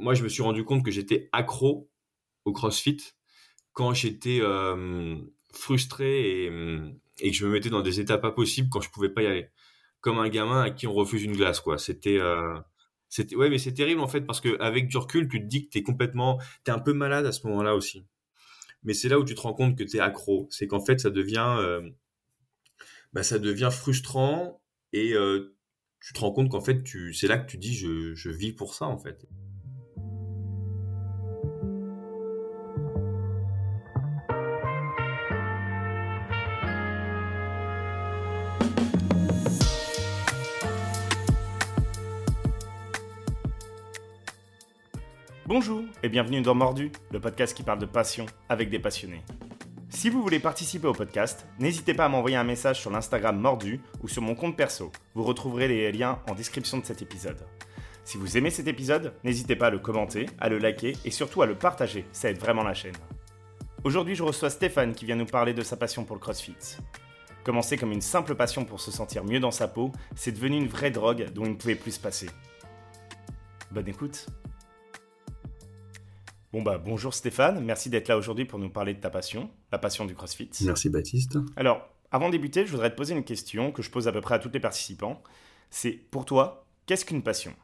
moi, je me suis rendu compte que j'étais accro au CrossFit quand j'étais frustré et, et, que je me mettais dans des états pas possibles quand je pouvais pas y aller. Comme un gamin à qui on refuse une glace, quoi. C'était, c'était, ouais, mais c'est terrible en fait parce que avec du recul, tu te dis que t'es complètement, t'es un peu malade à ce moment-là aussi. Mais c'est là où tu te rends compte que t'es accro. C'est qu'en fait, ça devient, bah, ça devient frustrant et tu te rends compte qu'en fait, tu, c'est là que tu dis, je, je vis pour ça en fait. Et bienvenue dans Mordu, le podcast qui parle de passion avec des passionnés. Si vous voulez participer au podcast, n'hésitez pas à m'envoyer un message sur l'Instagram Mordu ou sur mon compte perso. Vous retrouverez les liens en description de cet épisode. Si vous aimez cet épisode, n'hésitez pas à le commenter, à le liker et surtout à le partager, ça aide vraiment la chaîne. Aujourd'hui, je reçois Stéphane qui vient nous parler de sa passion pour le CrossFit. Commencer comme une simple passion pour se sentir mieux dans sa peau, c'est devenu une vraie drogue dont il ne pouvait plus se passer. Bonne écoute Bon bah bonjour Stéphane, merci d'être là aujourd'hui pour nous parler de ta passion, la passion du CrossFit. Merci Baptiste. Alors, avant de débuter, je voudrais te poser une question que je pose à peu près à tous les participants. C'est pour toi, qu'est-ce qu'une passion?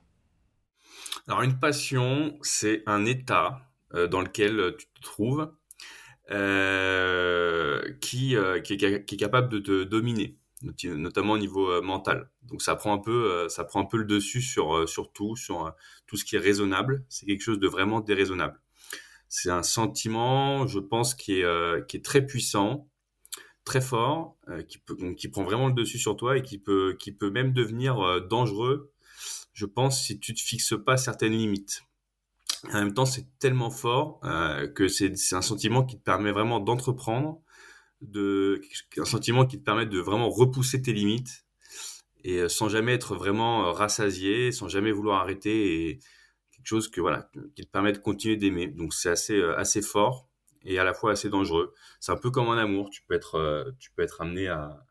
Alors une passion, c'est un état euh, dans lequel tu te trouves euh, qui, euh, qui, est, qui, est, capable de te dominer, notamment au niveau mental. Donc ça prend un peu, ça prend un peu le dessus sur, sur tout, sur tout ce qui est raisonnable. C'est quelque chose de vraiment déraisonnable c'est un sentiment, je pense, qui est, euh, très puissant, très fort, euh, qui, peut, qui prend vraiment le dessus sur toi et qui peut, qui peut même devenir euh, dangereux, je pense, si tu te fixes pas certaines limites. En même temps, c'est tellement fort que c'est un sentiment qui te permet vraiment d'entreprendre, de, un sentiment qui te permet de vraiment repousser tes limites et sans jamais être vraiment rassasié, sans jamais vouloir arrêter et, chose que voilà qui te permet de continuer d'aimer. Donc c'est assez euh, assez fort et à la fois assez dangereux. C'est un peu comme un amour. Tu peux être euh, tu peux être amené à,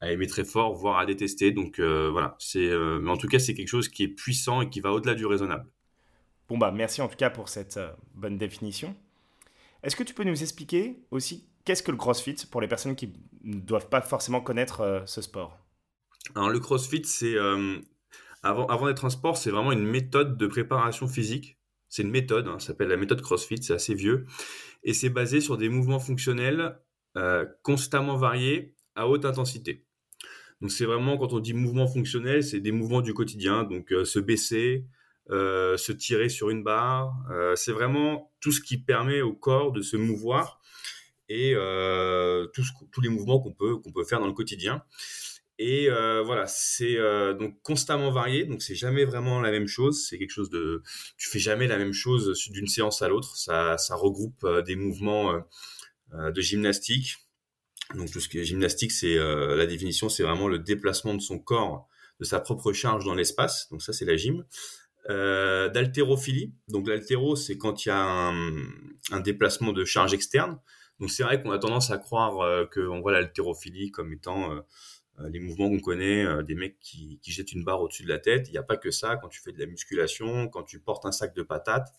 à aimer très fort, voire à détester. Donc euh, voilà, c'est mais en tout cas c'est quelque chose qui est puissant et qui va au-delà du raisonnable. Bon bah merci en tout cas pour cette bonne définition. Est-ce que tu peux nous expliquer aussi qu'est-ce que le CrossFit pour les personnes qui ne doivent pas forcément connaître ce sport? Alors le CrossFit c'est avant, d'être un sport, c'est vraiment une méthode de préparation physique. C'est une méthode, hein, ça s'appelle la méthode CrossFit, c'est assez vieux. Et c'est basé sur des mouvements fonctionnels euh, constamment variés à haute intensité. Donc c'est vraiment, quand on dit mouvement fonctionnel, c'est des mouvements du quotidien, donc euh, se baisser, euh, se tirer sur une barre. c'est vraiment tout ce qui permet au corps de se mouvoir et tous les mouvements qu'on peut, qu'on peut faire dans le quotidien. Et euh, voilà, c'est euh, donc constamment varié, donc c'est jamais vraiment la même chose. C'est quelque chose de, tu fais jamais la même chose d'une séance à l'autre. Ça, ça regroupe euh, des mouvements de gymnastique. Donc tout ce qui est gymnastique, c'est la définition, c'est vraiment le déplacement de son corps, de sa propre charge dans l'espace. Donc ça, c'est la gym. Euh, d'haltérophilie. Donc l'haltéro, c'est quand il y a un, un, déplacement de charge externe. Donc c'est vrai qu'on a tendance à croire euh, qu'on voit l'haltérophilie comme étant euh, les mouvements qu'on connaît, euh, des mecs qui, jettent une barre au-dessus de la tête. Il n'y a pas que ça. Quand tu fais de la musculation, quand tu portes un sac de patates,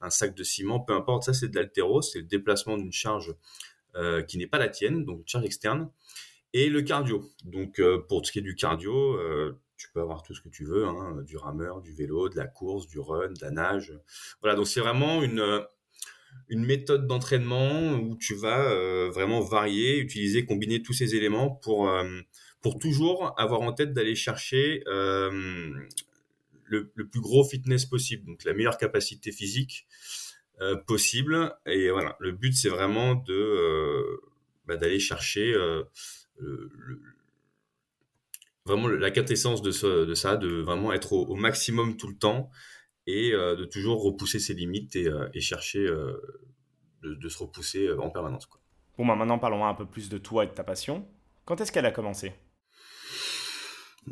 un sac de ciment, peu importe, ça c'est de l'altéro, c'est le déplacement d'une charge euh, qui n'est pas la tienne, donc une charge externe. Et le cardio. Donc pour ce qui est du cardio, tu peux avoir tout ce que tu veux, hein, du rameur, du vélo, de la course, du run, de la nage. Voilà, donc c'est vraiment une méthode d'entraînement où tu vas vraiment varier, utiliser, combiner tous ces éléments pour pour toujours avoir en tête d'aller chercher euh, le, plus gros fitness possible, donc la meilleure capacité physique euh, possible. Et voilà, le but c'est vraiment de euh, bah, d'aller chercher vraiment la quintessence de, de ça, de vraiment être au, maximum tout le temps et de toujours repousser ses limites et, chercher de, se repousser en permanence. Bon, bah maintenant parlons un peu plus de toi et de ta passion. Quand est-ce qu'elle a commencé?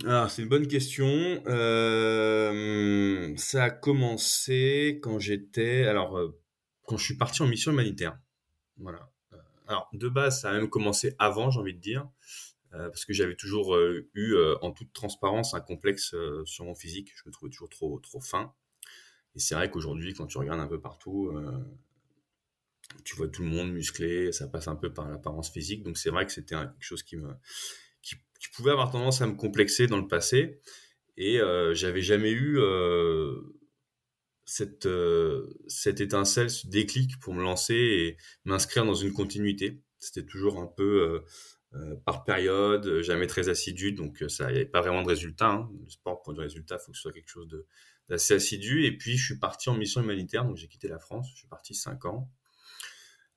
Alors, c'est une bonne question. Euh, ça a commencé quand j'étais, alors, euh, quand je suis parti en mission humanitaire. Voilà. Euh, alors, de base, ça a même commencé avant, j'ai envie de dire, parce que j'avais toujours eu, en toute transparence, un complexe sur mon physique. Je me trouvais toujours trop, trop fin. Et c'est vrai qu'aujourd'hui, quand tu regardes un peu partout, tu vois tout le monde musclé, ça passe un peu par l'apparence physique. Donc c'est vrai que c'était quelque chose qui me qui, pouvait avoir tendance à me complexer dans le passé. Et euh, j'avais jamais eu euh, cette, euh, cette étincelle, ce déclic pour me lancer et m'inscrire dans une continuité. C'était toujours un peu par période, jamais très assidu, donc ça, il n'y avait pas vraiment de résultat. Hein. Le sport, pour du résultat, il faut que ce soit quelque chose d'assez assidu. Et puis, je suis parti en mission humanitaire, donc j'ai quitté la France. Je suis parti cinq ans.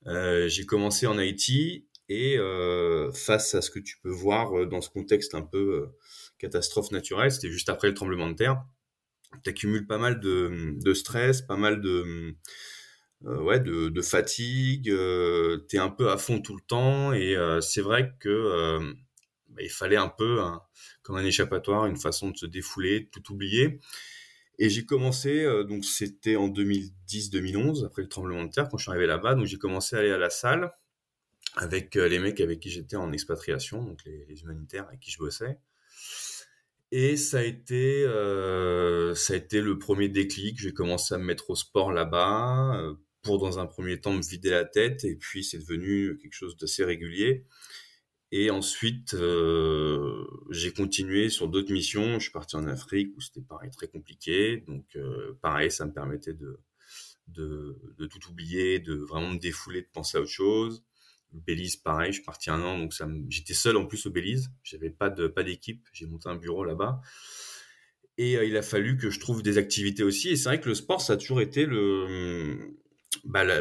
J'ai commencé en Haïti et euh, face à ce que tu peux voir euh, dans ce contexte un peu catastrophe naturelle, c'était juste après le tremblement de terre, tu accumules pas mal de, stress, pas mal de, ouais, de, fatigue, euh, tu es un peu à fond tout le temps et c'est vrai que bah, il fallait un peu, comme un échappatoire, une façon de se défouler, de tout oublier. Et j'ai commencé, euh, donc c'était en 2010-2011, après le tremblement de terre, quand je suis arrivé là-bas. Donc j'ai commencé à aller à la salle avec euh, les mecs avec qui j'étais en expatriation, donc les, humanitaires avec qui je bossais. Et ça a été, euh, ça a été le premier déclic. J'ai commencé à me mettre au sport là-bas pour, dans un premier temps, me vider la tête. Et puis, c'est devenu quelque chose d'assez régulier. Et ensuite, euh, j'ai continué sur d'autres missions. Je suis parti en Afrique où c'était pareil très compliqué. Donc, euh, pareil, ça me permettait de, de, tout oublier, de vraiment me défouler, de penser à autre chose. Belize, pareil, je suis parti un an, donc ça j'étais seul en plus au Belize. J'avais pas de pas d'équipe. J'ai monté un bureau là-bas. Et euh, il a fallu que je trouve des activités aussi. Et c'est vrai que le sport, ça a toujours été le, bah, la,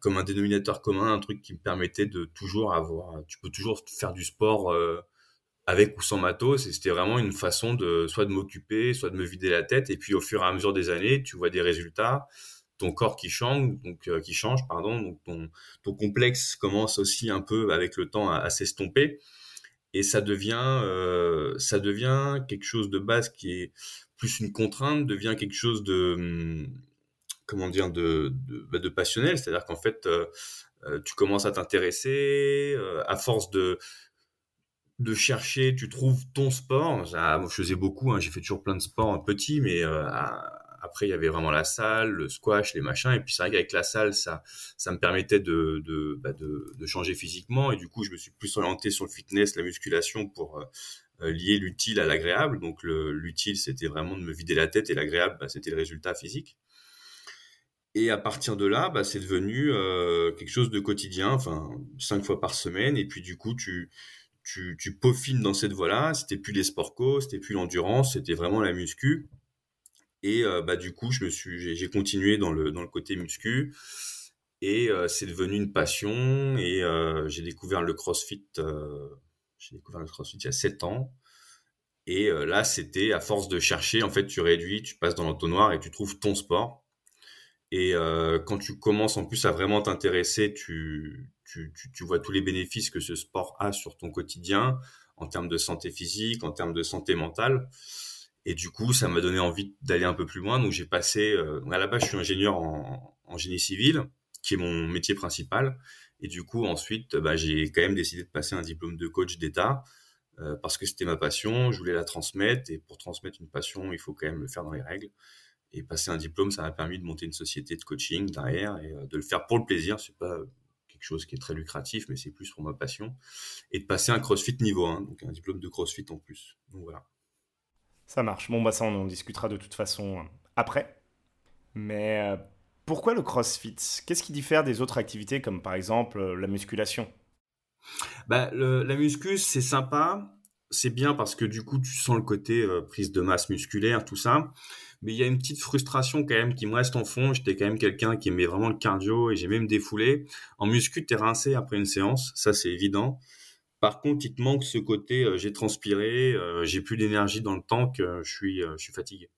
comme un dénominateur commun, un truc qui me permettait de toujours avoir, tu peux toujours faire du sport euh, avec ou sans matos, c'était vraiment une façon de soit de m'occuper, soit de me vider la tête, et puis au fur et à mesure des années, tu vois des résultats, ton corps qui change, donc euh, qui change, pardon, donc ton, ton complexe commence aussi un peu avec le temps à, s'estomper, et ça devient, euh, ça devient quelque chose de base qui est plus une contrainte, devient quelque chose de hum, comment dire de, bah, de passionnel, c'est-à-dire qu'en fait euh, tu commences à t'intéresser à force de de chercher, tu trouves ton sport. moi, je faisais beaucoup, hein, j'ai fait toujours plein de sports petit, mais après il y avait vraiment la salle, le squash, les machins. Et puis c'est vrai qu'avec la salle, ça, ça me permettait de de, bah, changer physiquement. Et du coup, je me suis plus orienté sur le fitness, la musculation pour lier l'utile à l'agréable. Donc l'utile, c'était vraiment de me vider la tête et l'agréable, bah, c'était le résultat physique. Et à partir de là, bah, c'est devenu euh, quelque chose de quotidien, enfin cinq fois par semaine. Et puis du coup, tu tu, tu peaufines dans cette voie-là. C'était plus les sports co, c'était plus l'endurance, c'était vraiment la muscu. Et euh, bah du coup, je me suis, j'ai continué dans le dans le côté muscu. Et euh, c'est devenu une passion. Et j'ai découvert le CrossFit. j'ai découvert le CrossFit il y a sept ans. Et là, c'était à force de chercher, en fait, tu réduis, tu passes dans l'entonnoir et tu trouves ton sport. Et euh, quand tu commences en plus à vraiment t'intéresser, tu, tu, tu, vois tous les bénéfices que ce sport a sur ton quotidien, en termes de santé physique, en termes de santé mentale. Et du coup, ça m'a donné envie d'aller un peu plus loin. Donc j'ai passé, euh, à la base, je suis ingénieur en, en, génie civil, qui est mon métier principal. Et du coup, ensuite, bah, j'ai quand même décidé de passer un diplôme de coach d'État. Euh, parce que c'était ma passion, je voulais la transmettre, et pour transmettre une passion, il faut quand même le faire dans les règles. Et passer un diplôme, ça m'a permis de monter une société de coaching derrière et euh, de le faire pour le plaisir. C'est pas quelque chose qui est très lucratif, mais c'est plus pour ma passion. Et de passer un CrossFit niveau 1, donc un diplôme de CrossFit en plus. Donc voilà. Ça marche. Bon, bah ça, on en discutera de toute façon euh, après. Mais euh, pourquoi le CrossFit? Qu'est-ce qui diffère des autres activités comme par exemple la musculation? Bah, La muscu, c'est sympa. C'est bien parce que du coup, tu sens le côté prise de masse musculaire, tout ça mais il y a une petite frustration quand même qui me reste en fond. J'étais quand même quelqu'un qui aimait vraiment le cardio et j'ai même défoulé. En muscu, t'es rincé après une séance, ça c'est évident. Par contre, il te manque ce côté, euh, j'ai transpiré, euh, j'ai plus d'énergie dans le que je suis, euh, je suis fatigué.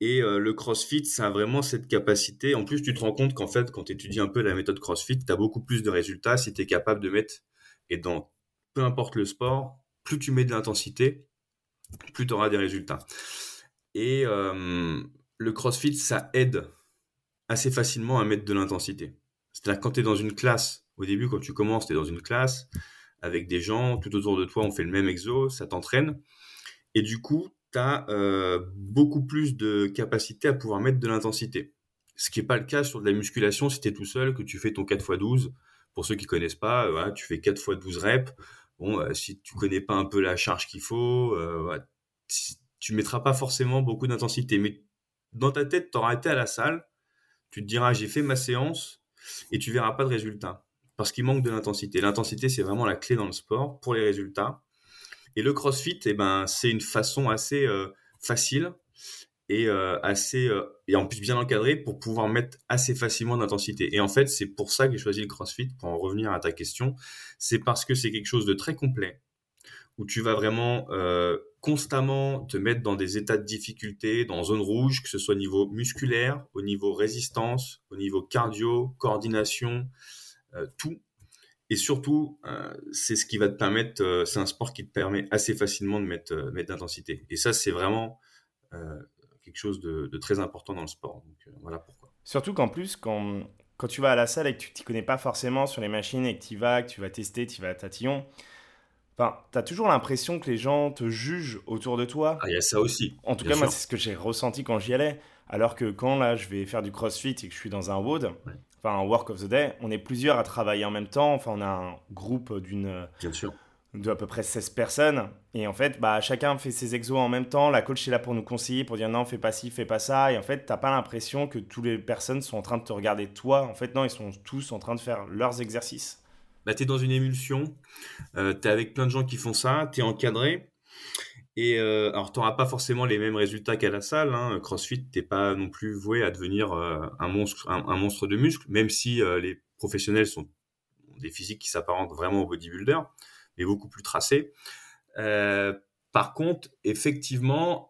Et le CrossFit, ça a vraiment cette capacité. En plus, tu te rends compte qu'en fait, quand tu étudies un peu la méthode CrossFit, tu as beaucoup plus de résultats si tu es capable de mettre, et dans peu importe le sport, plus tu mets de l'intensité, plus tu auras des résultats. Et le CrossFit, ça aide assez facilement à mettre de l'intensité. C'est-à-dire quand tu es dans une classe, au début quand tu commences, tu es dans une classe avec des gens, tout autour de toi on fait le même exo, ça t'entraîne. Et du coup, tu as beaucoup plus de capacité à pouvoir mettre de l'intensité. Ce qui n'est pas le cas sur de la musculation si tu es tout seul, que tu fais ton 4x12. Pour ceux qui connaissent pas, tu fais 4 x 12 reps. Bon, si tu connais pas un peu la charge qu'il faut, tu mettras pas forcément beaucoup d'intensité. Mais dans ta tête, tu auras été à la salle, tu te diras j'ai fait ma séance et tu verras pas de résultat parce qu'il manque de l'intensité. L'intensité, c'est vraiment la clé dans le sport pour les résultats. Et le CrossFit, eh ben, c'est une façon assez euh, facile et euh, assez euh, et en plus bien encadrée pour pouvoir mettre assez facilement d'intensité. Et en fait, c'est pour ça que j'ai choisi le CrossFit pour en revenir à ta question. C'est parce que c'est quelque chose de très complet où tu vas vraiment constamment te mettre dans des états de difficulté, dans zone rouge, que ce soit au niveau musculaire, au niveau résistance, au niveau cardio, coordination, tout. Et surtout, euh, c'est ce qui va te permettre, euh, c'est un sport qui te permet assez facilement de mettre, mettre d'intensité. Et ça, c'est vraiment quelque chose de, très important dans le sport. Donc, voilà pourquoi. Surtout qu'en plus, quand, quand tu vas à la salle et que tu t'y connais pas forcément sur les machines et que tu vas, que tu vas tester, tu vas à tatillon, Enfin, tu as toujours l'impression que les gens te jugent autour de toi. Ah, il y a ça aussi. En tout cas, moi, c'est ce que j'ai ressenti quand j'y allais. Alors que quand là, je vais faire du crossfit et que je suis dans un WOD, enfin un Work of the Day, on est plusieurs à travailler en même temps. Enfin, on a un groupe d'une. Bien sûr. De à peu près 16 personnes. Et en fait, bah, chacun fait ses exos en même temps. La coach est là pour nous conseiller, pour dire non, fais pas ci, fais pas ça. Et en fait, t'as pas l'impression que toutes les personnes sont en train de te regarder toi. En fait, non, ils sont tous en train de faire leurs exercices bah, tu es dans une émulsion, euh, tu es avec plein de gens qui font ça, tu es encadré. Et euh, alors, tu n'auras pas forcément les mêmes résultats qu'à la salle. Hein. CrossFit, tu pas non plus voué à devenir euh, un, monstre, de muscles, même si euh, les professionnels sont des physiques qui s'apparentent vraiment au bodybuilder, mais beaucoup plus tracés. par contre, effectivement,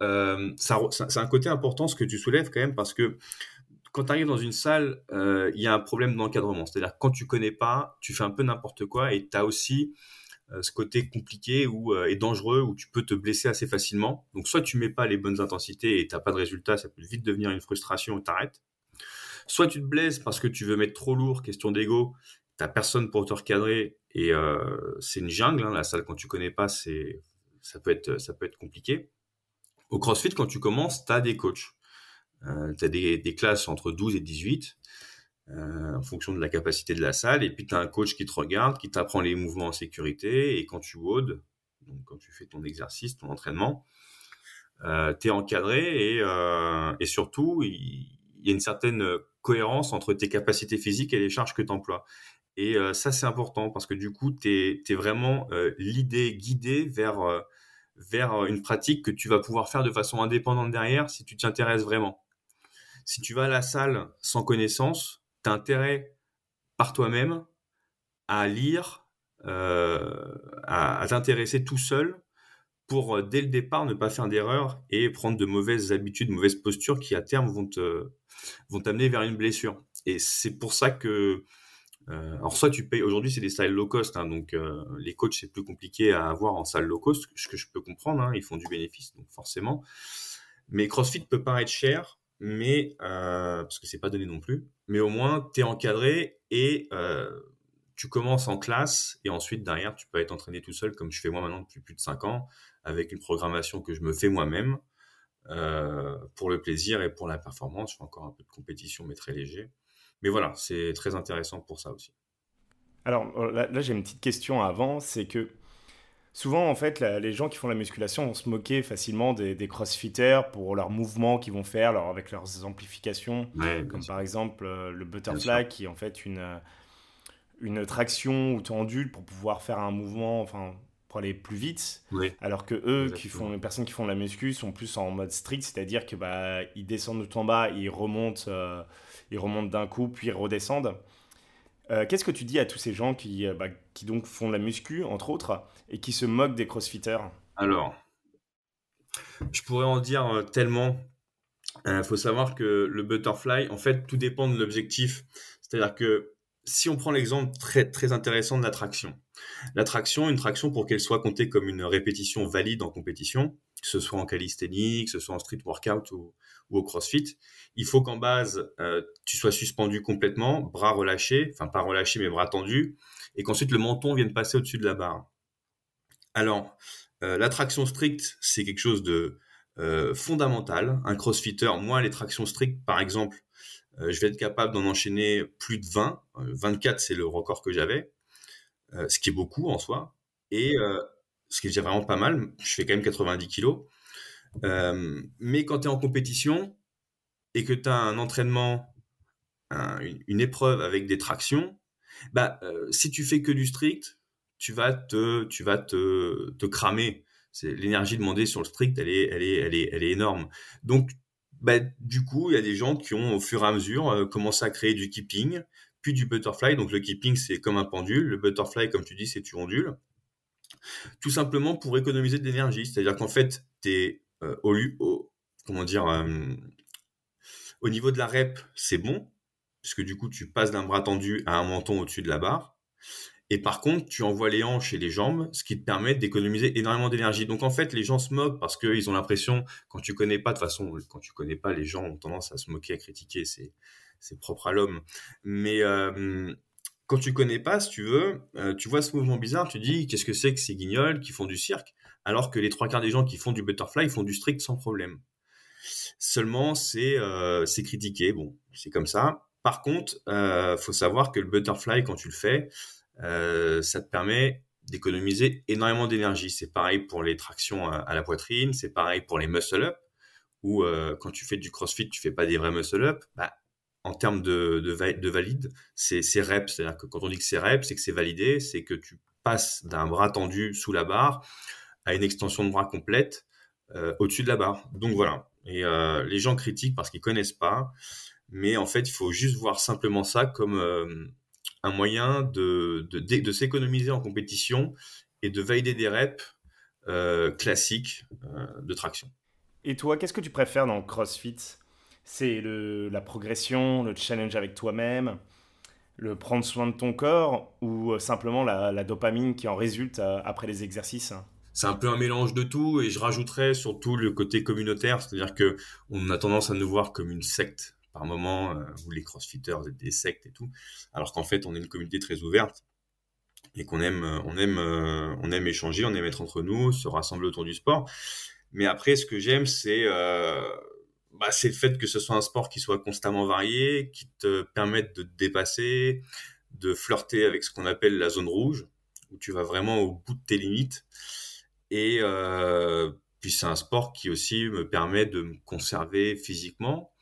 c'est un côté important ce que tu soulèves quand même, parce que quand tu arrives dans une salle, il y a un problème d'encadrement. C'est-à-dire quand tu connais pas, tu fais un peu n'importe quoi et tu as aussi ce côté compliqué ou euh, et dangereux où tu peux te blesser assez facilement. Donc soit tu mets pas les bonnes intensités et tu pas de résultat, ça peut vite devenir une frustration et t'arrêtes. Soit tu te blesses parce que tu veux mettre trop lourd, question d'ego, t'as personne pour te recadrer et c'est une jungle. Hein, la salle quand tu connais pas, c'est ça peut être ça peut être compliqué. Au CrossFit, quand tu commences, tu as des coachs. Euh, tu as des, des, classes entre 12 et 18 euh, en fonction de la capacité de la salle. Et puis tu as un coach qui te regarde, qui t'apprend les mouvements en sécurité. Et quand tu WOD, donc quand tu fais ton exercice, ton entraînement, euh, tu es encadré et, euh, et surtout, il, y a une certaine cohérence entre tes capacités physiques et les charges que tu emploies. Et euh, ça, c'est important parce que du coup, tu es, vraiment euh, l'idée guidée vers, vers une pratique que tu vas pouvoir faire de façon indépendante derrière si tu t'y intéresses vraiment si tu vas à la salle sans connaissance, tu par toi-même à lire, euh, à, t'intéresser tout seul pour, euh, dès le départ, ne pas faire d'erreur et prendre de mauvaises habitudes, de mauvaises postures qui, à terme, vont te vont t'amener vers une blessure. Et c'est pour ça que euh, alors soit tu payes aujourd'hui c'est des salles low cost hein, donc les coachs c'est plus compliqué à avoir en salle low cost ce que je peux comprendre hein, ils font du bénéfice donc forcément mais CrossFit peut paraître cher mais euh, parce que c'est pas donné non plus. Mais au moins, tu es encadré et euh, tu commences en classe et ensuite derrière, tu peux être entraîné tout seul comme je fais moi maintenant depuis plus de 5 ans avec une programmation que je me fais moi-même euh, pour le plaisir et pour la performance. Je fais encore un peu de compétition, mais très léger. Mais voilà, c'est très intéressant pour ça aussi. Alors là j'ai une petite question avant, c'est que Souvent, en fait, les gens qui font la musculation vont se moquer facilement des, crossfitters pour leurs mouvements qu'ils vont faire avec leurs amplifications, comme par exemple euh, le butterfly qui est en fait une, euh, une traction où tu ondules pour pouvoir faire un mouvement, enfin, pour aller plus vite. Alors que eux, qui font, les personnes qui font la muscu sont plus en mode strict, c'est-à-dire que bah, ils descendent tout en bas, ils remontent, euh, ils remontent d'un coup, puis ils redescendent. Euh, qu'est-ce que tu dis à tous ces gens qui, euh, bah, qui donc font la muscu, entre autres, et qui se moquent des crossfitters? Alors, je pourrais en dire euh, tellement. Il faut savoir que le butterfly, en fait, tout dépend de l'objectif. C'est-à-dire que si on prend l'exemple très, très intéressant de la traction, la traction, une traction pour qu'elle soit comptée comme une répétition valide en compétition, que ce soit en calisthénie, que ce soit en street workout ou, au CrossFit, il faut qu'en base, euh, tu sois suspendu complètement, bras relâchés, enfin pas relâchés mais bras tendus, et qu'ensuite le menton vienne passer au-dessus de la barre. Alors, euh, l'attraction stricte, c'est quelque chose de fondamentales. Un crossfitter, moi, les tractions strictes, par exemple, je vais être capable d'en enchaîner plus de 20. 24, c'est le record que j'avais, ce qui est beaucoup en soi. Et ce qui est vraiment pas mal, je fais quand même 90 kilos. mais quand tu es en compétition et que tu as un entraînement, une, épreuve avec des tractions, bah, si tu fais que du strict, tu vas te, te, cramer. L'énergie demandée sur le strict, elle est, elle est, elle est, elle est énorme. Donc, bah, du coup, il y a des gens qui ont, au fur et à mesure, euh, commencé à créer du keeping, puis du butterfly. Donc, le keeping, c'est comme un pendule. Le butterfly, comme tu dis, c'est tu ondules. Tout simplement pour économiser de l'énergie. C'est-à-dire qu'en fait, tu euh, au, comment dire, euh, au niveau de la rep, c'est bon, puisque du coup, tu passes d'un bras tendu à un menton au-dessus de la barre. Et par contre, tu envoies les hanches et les jambes, ce qui te permet d'économiser énormément d'énergie. Donc en fait, les gens se moquent parce qu'ils ont l'impression, quand tu connais pas, de façon, quand tu connais pas, les gens ont tendance à se moquer, à critiquer, c'est, c'est propre à l'homme. Mais euh, quand tu connais pas, si tu veux, euh, tu vois ce mouvement bizarre, tu dis, qu'est-ce que c'est que ces guignols qui font du cirque Alors que les trois quarts des gens qui font du butterfly font du strict sans problème. Seulement, c'est, euh, critiqué, bon, c'est comme ça. Par contre, euh, faut savoir que le butterfly, quand tu le fais, euh, ça te permet d'économiser énormément d'énergie. C'est pareil pour les tractions à, la poitrine, c'est pareil pour les muscle-up, où euh, quand tu fais du crossfit, tu fais pas des vrais muscle-up. Bah, en termes de, de, valide, c'est reps. C'est-à-dire que quand on dit que c'est reps, c'est que c'est validé, c'est que tu passes d'un bras tendu sous la barre à une extension de bras complète euh, au-dessus de la barre. Donc voilà. Et les gens critiquent parce qu'ils connaissent pas, mais en fait, il faut juste voir simplement ça comme un moyen de, de, s'économiser en compétition et de valider des reps euh, classiques euh, de traction. Et toi, qu'est-ce que tu préfères dans le CrossFit? C'est la progression, le challenge avec toi-même, le prendre soin de ton corps ou euh, simplement la, dopamine qui en résulte après les exercices c'est un peu un mélange de tout et je rajouterais surtout le côté communautaire, c'est-à-dire que on a tendance à nous voir comme une secte par moment, euh, les crossfitters, êtes des sectes et tout, alors qu'en fait, on est une communauté très ouverte et qu'on aime, euh, on aime, euh, on aime échanger, on aime être entre nous, se rassembler autour du sport. Mais après, ce que j'aime, c'est bah, c'est le fait que ce soit un sport qui soit constamment varié, qui te permette de te dépasser, de flirter avec ce qu'on appelle la zone rouge, où tu vas vraiment au bout de tes limites. Et puis c'est un sport qui aussi me permet de me conserver physiquement,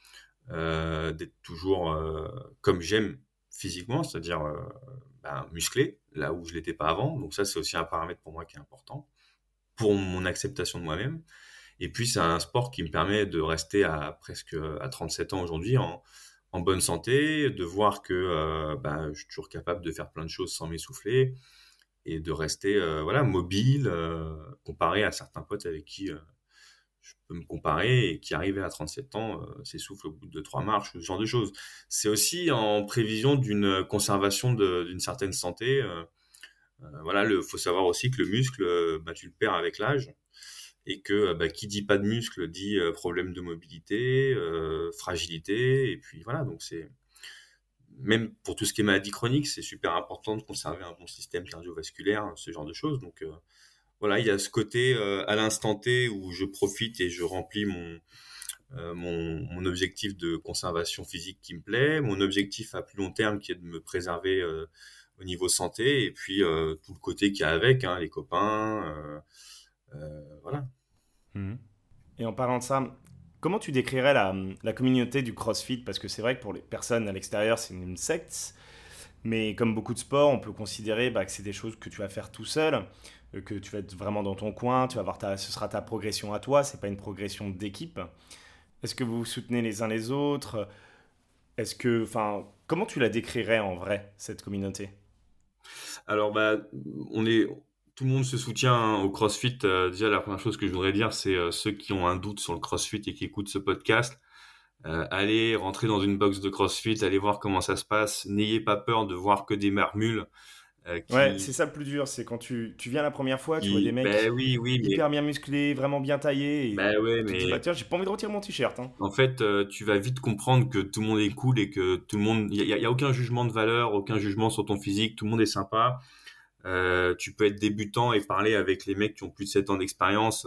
euh, d'être toujours euh, comme j'aime physiquement, c'est-à-dire euh, ben, musclé, là où je l'étais pas avant. Donc ça, c'est aussi un paramètre pour moi qui est important pour mon acceptation de moi-même. Et puis, c'est un sport qui me permet de rester à presque à 37 ans aujourd'hui en, bonne santé, de voir que ben, je suis toujours capable de faire plein de choses sans m'essouffler et de rester voilà mobile comparé à certains potes avec qui je peux me comparer et qui arrivait à 37 ans euh, s'essouffle au bout de trois marches, ce genre de choses. C'est aussi en prévision d'une conservation d'une certaine santé. Euh, euh, voilà, il faut savoir aussi que le muscle, bah, tu le perds avec l'âge et que bah, qui dit pas de muscle dit problème de mobilité, fragilité, et puis voilà, donc c'est même pour tout ce qui est maladie chronique, c'est super important de conserver un bon système cardiovasculaire, ce genre de choses. Donc voilà, il y a ce côté euh, à l'instant T où je profite et je remplis mon, euh, mon, objectif de conservation physique qui me plaît, mon objectif à plus long terme qui est de me préserver euh, au niveau santé, et puis tout le côté qu'il y a avec, hein, les copains, voilà. Mmh. Et en parlant de ça, comment tu décrirais la, la communauté du CrossFit? Parce que c'est vrai que pour les personnes à l'extérieur, c'est une secte, mais comme beaucoup de sports, on peut considérer bah, que c'est des choses que tu vas faire tout seul. Euh, que tu vas être vraiment dans ton coin, tu vas voir ta, ce sera ta progression à toi, c'est pas une progression d'équipe. Est-ce que vous vous soutenez les uns les autres? Est-ce que, enfin, comment tu la décrirais en vrai cette communauté? Alors, bah, on est, tout le monde se soutient hein, au CrossFit. Euh, déjà, la première chose que je voudrais dire, c'est euh, ceux qui ont un doute sur le CrossFit et qui écoutent ce podcast. allez rentrer dans une box de CrossFit, allez voir comment ça se passe. N'ayez pas peur de voir que des marmules. Euh, ouais, c'est ça le plus dur, c'est quand tu, tu, viens la première fois, tu vois des mecs bah oui, oui, hyper bien musclés, vraiment bien taillés. Et bah ouais, mais... J'ai pas envie de retirer mon t-shirt. Hein. En fait, euh, tu vas vite comprendre que tout le monde est cool et que tout le monde... Il n'y a, a, aucun jugement de valeur, aucun jugement sur ton physique, tout le monde est sympa. Euh, tu peux être débutant et parler avec les mecs qui ont plus de 7 ans d'expérience.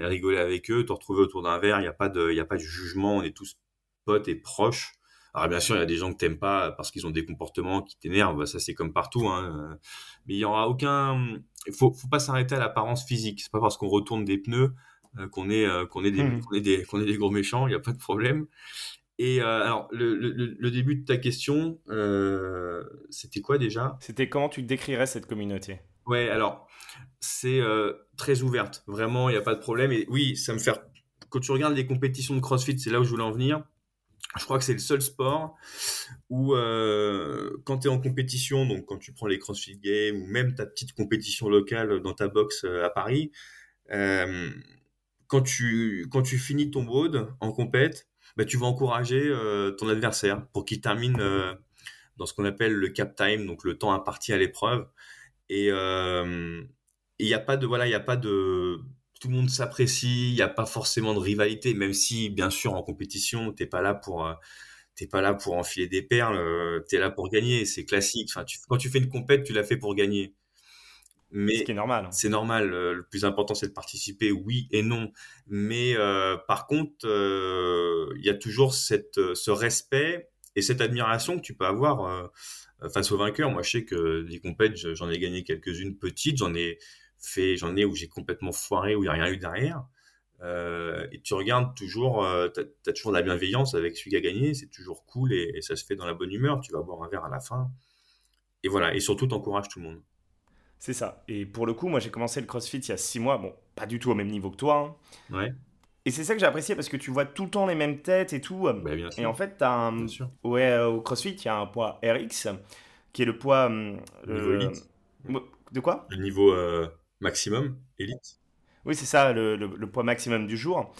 et rigoler avec eux, te retrouver autour d'un verre. Il n'y a pas de, il y a pas de jugement. On est tous potes et proches. Alors bien sûr, il y a des gens que t'aimes pas parce qu'ils ont des comportements qui t'énervent. Ça c'est comme partout. Hein. Mais il y aura aucun. Il faut, faut pas s'arrêter à l'apparence physique. C'est pas parce qu'on retourne des pneus euh, qu'on est, euh, qu'on est, des, mmh. qu'on est des, qu'on est des gros méchants. Il n'y a pas de problème. Et euh, alors, le, le, le, début de ta question, euh, c'était quoi déjà? C'était comment tu décrirais cette communauté? Ouais, alors, c'est euh, très ouverte. Vraiment, il n'y a pas de problème. Et oui, ça me fait. Quand tu regardes les compétitions de CrossFit, c'est là où je voulais en venir. Je crois que c'est le seul sport où, quand tu es en compétition, donc quand tu prends les CrossFit Games ou même ta petite compétition locale dans ta box à Paris, quand, tu, quand tu finis ton road en compète, bah, tu vas encourager euh, ton adversaire pour qu'il termine euh, dans ce qu'on appelle le cap time, donc le temps imparti à l'épreuve. Et euh, il n'y a pas de voilà, il y a pas de tout le monde s'apprécie, il n'y a pas forcément de rivalité, même si bien sûr en compétition t'es pas là pour t'es pas là pour enfiler des perles, tu es là pour gagner, c'est classique. Enfin, quand tu fais une compète, tu l'as fait pour gagner. Mais normal. Hein. C'est normal. Euh, le plus important, c'est de participer, oui et non. Mais euh, par contre, euh, il y a toujours cette, ce respect et cette admiration que tu peux avoir face aux vainqueurs. Moi, je sais que des compètes, j'en ai gagné quelques-unes petites. J'en ai fait, j'en ai où j'ai complètement foiré, où il n'y a rien eu derrière. Et tu regardes toujours, tu as, toujours de la bienveillance avec celui qui a gagné, c'est toujours cool et, et, ça se fait dans la bonne humeur. Tu vas boire un verre à la fin. Et voilà, et surtout, t'encourages tout le monde. C'est ça. Et pour le coup, moi, j'ai commencé le CrossFit il y a six mois. Bon, pas du tout au même niveau que toi. Hein. Ouais. Et c'est ça que j'ai apprécié parce que tu vois tout le temps les mêmes têtes et tout. Bah, bien sûr. Et en fait, as un... Ouais, euh, au CrossFit, il y a un poids RX qui est le poids. Euh, niveau élite. De quoi? Le niveau euh, maximum, élite. Oui, c'est ça, le, le, poids maximum du jour.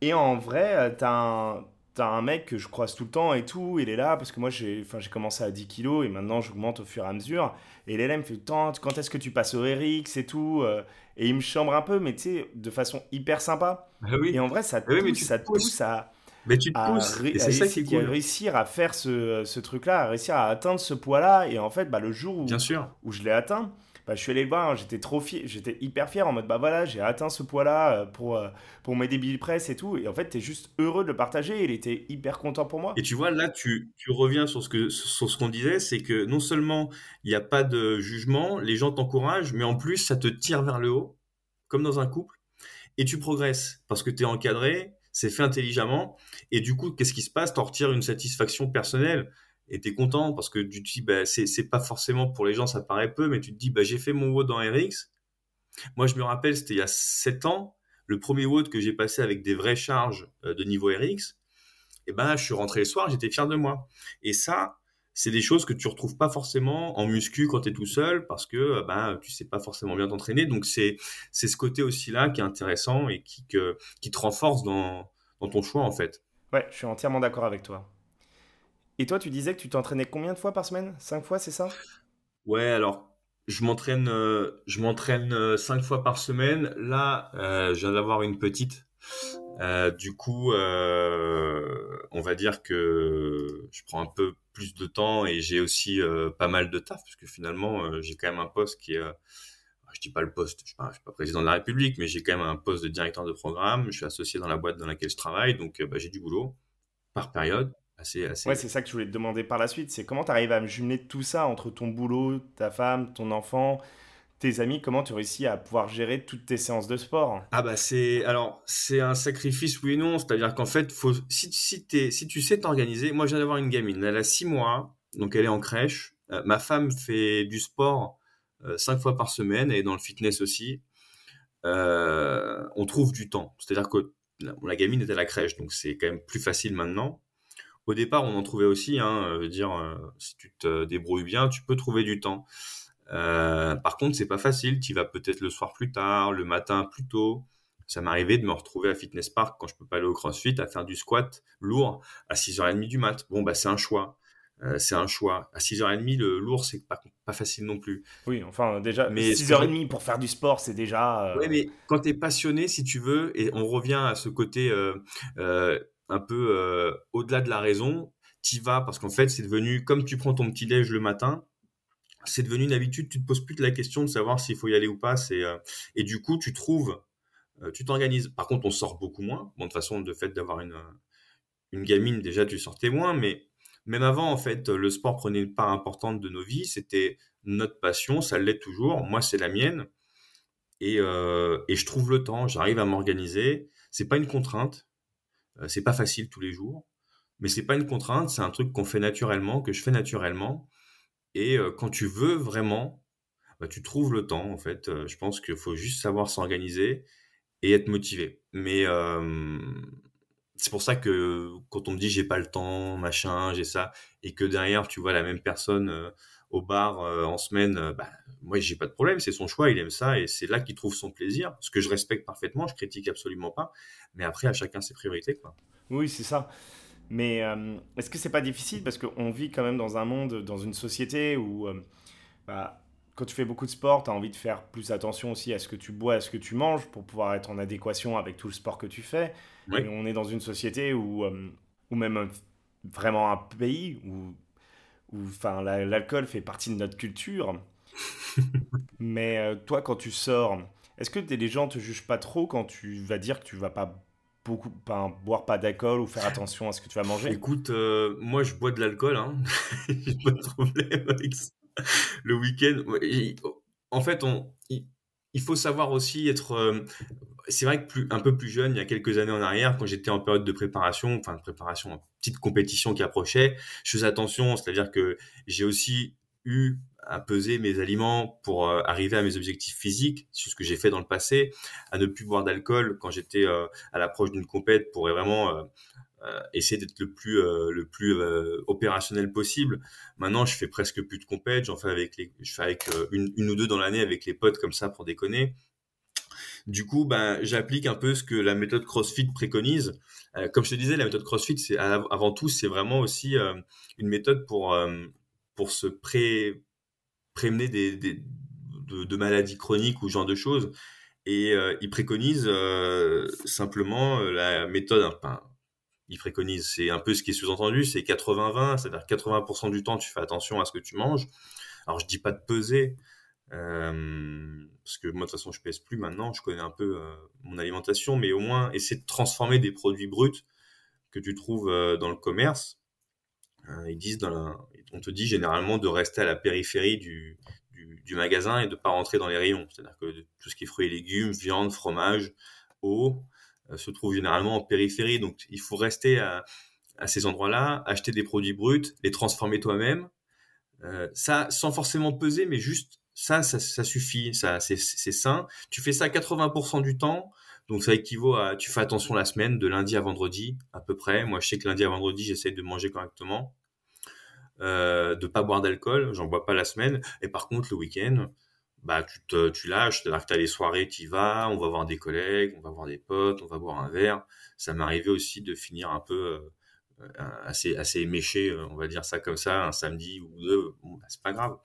Et en vrai, tu as un t'as un mec que je croise tout le temps et tout, il est là parce que moi j'ai j'ai commencé à 10 kilos et maintenant j'augmente au fur et à mesure. Et l'élève me fait Tant, quand est-ce que tu passes au RX et tout euh, Et il me chambre un peu, mais tu sais, de façon hyper sympa. Ah oui. Et en vrai, ça te pousse, ça te pousse à. Mais tu te pousses, et c'est ça qui est cool. réussir à faire ce, ce truc-là, à réussir à atteindre ce poids-là. Et en fait, bah, le jour où, Bien sûr. où je l'ai atteint, bah, je suis allé le voir, j'étais trop fier, j'étais hyper fier en mode bah voilà, j'ai atteint ce poids-là euh, pour, euh, pour mes débiles presse et tout. Et en fait, tu es juste heureux de le partager. Il était hyper content pour moi. Et tu vois, là, tu, tu reviens sur ce sur ce qu'on disait, c'est que non seulement il n'y a pas de jugement, les gens t'encouragent, mais en plus, ça te tire vers le haut, comme dans un couple, et tu progresses parce que tu es encadré, c'est fait intelligemment, et du coup, qu'est-ce qui se passe? T'en retires une satisfaction personnelle et t'es content parce que tu te dis bah, c'est pas forcément pour les gens ça paraît peu mais tu te dis bah j'ai fait mon WOD dans RX moi je me rappelle c'était il y a 7 ans le premier WOD que j'ai passé avec des vraies charges euh, de niveau RX et ben je suis rentré le soir j'étais fier de moi. Et ça c'est des choses que tu retrouves pas forcément en muscu quand tu es tout seul parce que ben tu sais pas forcément bien t'entraîner. Donc c'est c'est ce côté aussi là qui est intéressant et qui que, qui te renforce dans dans ton choix en fait. Ouais je suis entièrement d'accord avec toi et toi, tu disais que tu t'entraînais combien de fois par semaine? Cinq fois, c'est ça? Ouais, alors je m'entraîne, euh, je m'entraîne euh, cinq fois par semaine. Là, euh, je viens d'avoir une petite. du coup, on va dire que je prends un peu plus de temps et j'ai aussi pas mal de taf parce que finalement, j'ai quand même un poste qui est je dis pas le poste, je suis pas, suis pas président de la République, mais j'ai quand même un poste de directeur de programme. Je suis associé dans la boîte dans laquelle je travaille, donc bah, j'ai du boulot par période. Ouais, c'est ça que je voulais te demander par la suite. C'est comment tu arrives à me jumeler tout ça entre ton boulot, ta femme, ton enfant, tes amis? Comment tu réussis à pouvoir gérer toutes tes séances de sport? Ah bah c'est alors c'est un sacrifice oui et non. C'est-à-dire qu'en fait, faut si si, es, si tu sais t'organiser. Moi, je viens d'avoir une gamine. Elle a six mois, donc elle est en crèche. Euh, ma femme fait du sport euh, cinq fois par semaine. Est dans le fitness aussi. Euh, on trouve du temps. C'est-à-dire que la gamine est à la crèche, donc c'est quand même plus facile maintenant. Au départ, on en trouvait aussi. Hein, euh, dire, euh, si tu te débrouilles bien, tu peux trouver du temps. Euh, par contre, c'est pas facile. Tu vas peut-être le soir plus tard, le matin plus tôt. Ça m'arrivait de me retrouver à Fitness Park quand je peux pas aller au CrossFit à faire du squat lourd à 6h30 du mat. Bon, bah, c'est un choix. c'est un choix. À 6h30, le lourd, c'est pas, pas facile non plus. Oui, enfin, déjà, mais 6h30 pour faire du sport, c'est déjà. Oui, mais quand tu es passionné, si tu veux, et on revient à ce côté un peu euh, au-delà de la raison, t'y vas parce qu'en fait, c'est devenu, comme tu prends ton petit déj le matin, c'est devenu une habitude, tu te poses plus de la question de savoir s'il faut y aller ou pas. Euh, et du coup, tu trouves tu t'organises. Par contre, on sort beaucoup moins. Bon, de toute façon, de fait d'avoir une, une gamine, déjà, tu sortais moins, mais même avant, en fait, le sport prenait une part importante de nos vies. C'était notre passion, ça l'est toujours. Moi, c'est la mienne. Et, et, je trouve le temps, j'arrive à m'organiser. C'est pas une contrainte, c'est pas facile tous les jours, mais c'est pas une contrainte, c'est un truc qu'on fait naturellement, que je fais naturellement. Et quand tu veux vraiment, bah, tu trouves le temps. En fait, je pense qu'il faut juste savoir s'organiser et être motivé. Mais c'est pour ça que quand on me dit j'ai pas le temps, machin, j'ai ça, et que derrière tu vois la même personne au bar en semaine, bah, moi j'ai pas de problème, c'est son choix, il aime ça et c'est là qu'il trouve son plaisir. Ce que je respecte parfaitement, je critique absolument pas, mais après à chacun ses priorités quoi. Oui, c'est ça. Mais euh, est-ce que c'est pas difficile? Parce qu'on vit quand même dans un monde, dans une société où euh, bah, quand tu fais beaucoup de sport, tu as envie de faire plus attention aussi à ce que tu bois, à ce que tu manges pour pouvoir être en adéquation avec tout le sport que tu fais. Et on est dans une société où, euh, ou même vraiment un pays où, où l'alcool fait partie de notre culture. Mais toi, quand tu sors, est-ce que les gens te jugent pas trop quand tu vas dire que tu vas pas beaucoup, pas, boire pas d'alcool ou faire attention à ce que tu vas manger? Écoute, euh, moi je bois de l'alcool, hein. j'ai pas de problème avec ça. Le week-end, en fait, on, il faut savoir aussi être. Euh, c'est vrai que plus, un peu plus jeune, il y a quelques années en arrière, quand j'étais en période de préparation, enfin de préparation, petite compétition qui approchait, je faisais attention, c'est-à-dire que j'ai aussi eu à peser mes aliments pour euh, arriver à mes objectifs physiques, c'est ce que j'ai fait dans le passé, à ne plus boire d'alcool quand j'étais euh, à l'approche d'une compète pour vraiment euh, essayer d'être le plus le plus opérationnel possible. Maintenant, je fais presque plus de compète, j'en fais avec les, je fais avec une, une ou deux dans l'année avec les potes comme ça pour déconner. Du coup, ben, j'applique un peu ce que la méthode CrossFit préconise. comme je te disais, la méthode CrossFit, c'est avant tout, c'est vraiment aussi une méthode pour pour se pré prémener des, de, maladies chroniques ou ce genre de choses. Et euh, il préconise euh, simplement euh, la méthode, enfin, il préconise, c'est un peu ce qui est sous-entendu, c'est 80-20, c'est-à-dire 80%, du temps tu fais attention à ce que tu manges. Alors je dis pas de peser, parce que moi de toute façon je pèse plus maintenant, je connais un peu mon alimentation, mais au moins essayer de transformer des produits bruts que tu trouves dans le commerce. ils disent on te dit généralement de rester à la périphérie du, magasin et de ne pas rentrer dans les rayons. C'est-à-dire que tout ce qui est fruits et légumes, viande, fromage, eau, euh, se trouve généralement en périphérie. Donc il faut rester à, ces endroits-là, acheter des produits bruts, les transformer toi-même. Euh, ça, sans forcément peser, mais juste ça, ça, suffit. Ça, c'est sain. Tu fais ça 80% du temps. Donc ça équivaut à, tu fais attention la semaine, de lundi à vendredi à peu près. Moi, je sais que lundi à vendredi, j'essaie de manger correctement euh, de pas boire d'alcool, j'en bois pas la semaine. Et par contre, le week-end, bah, tu, te, tu lâches, c'est-à-dire que tu as les soirées, tu y vas, on va voir des collègues, on va voir des potes, on va boire un verre. Ça m'est arrivé aussi de finir un peu euh, assez, assez éméché, euh, on va dire ça comme ça, un samedi ou deux. Bon, bah, c'est pas grave.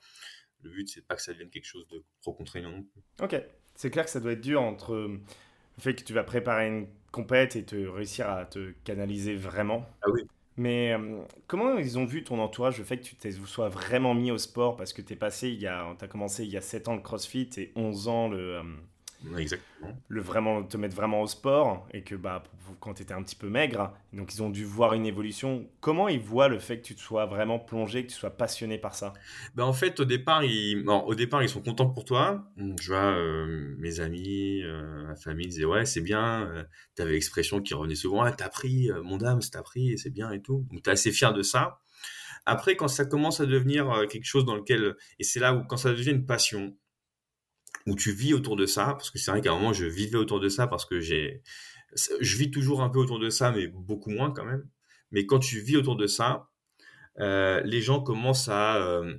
Le but, c'est pas que ça devienne quelque chose de trop contraignant non plus. Ok, c'est clair que ça doit être dur entre le fait que tu vas préparer une compète et te réussir à te canaliser vraiment. Ah oui. Mais euh, comment ils ont vu ton entourage, le fait que tu te sois vraiment mis au sport? Parce que tu es passé, a, as commencé il y a 7 ans le crossfit et 11 ans le, euh, Exactement. Le vraiment, te mettre vraiment au sport et que bah, quand tu étais un petit peu maigre, donc ils ont dû voir une évolution. Comment ils voient le fait que tu te sois vraiment plongé, que tu sois passionné par ça? Ben En fait, au départ, ils, au départ, ils sont contents pour toi. Je vois euh, mes amis, euh, ma famille disaient Ouais, c'est bien. Euh, tu avais l'expression qui revenait souvent ah, T'as appris, mon dame, t'as appris, c'est bien et tout. Donc, tu es assez fier de ça. Après, quand ça commence à devenir quelque chose dans lequel. Et c'est là où, quand ça devient une passion, où tu vis autour de ça, parce que c'est vrai qu'à un moment, je vivais autour de ça parce que j'ai, je vis toujours un peu autour de ça, mais beaucoup moins quand même. Mais quand tu vis autour de ça, euh, les gens commencent euh,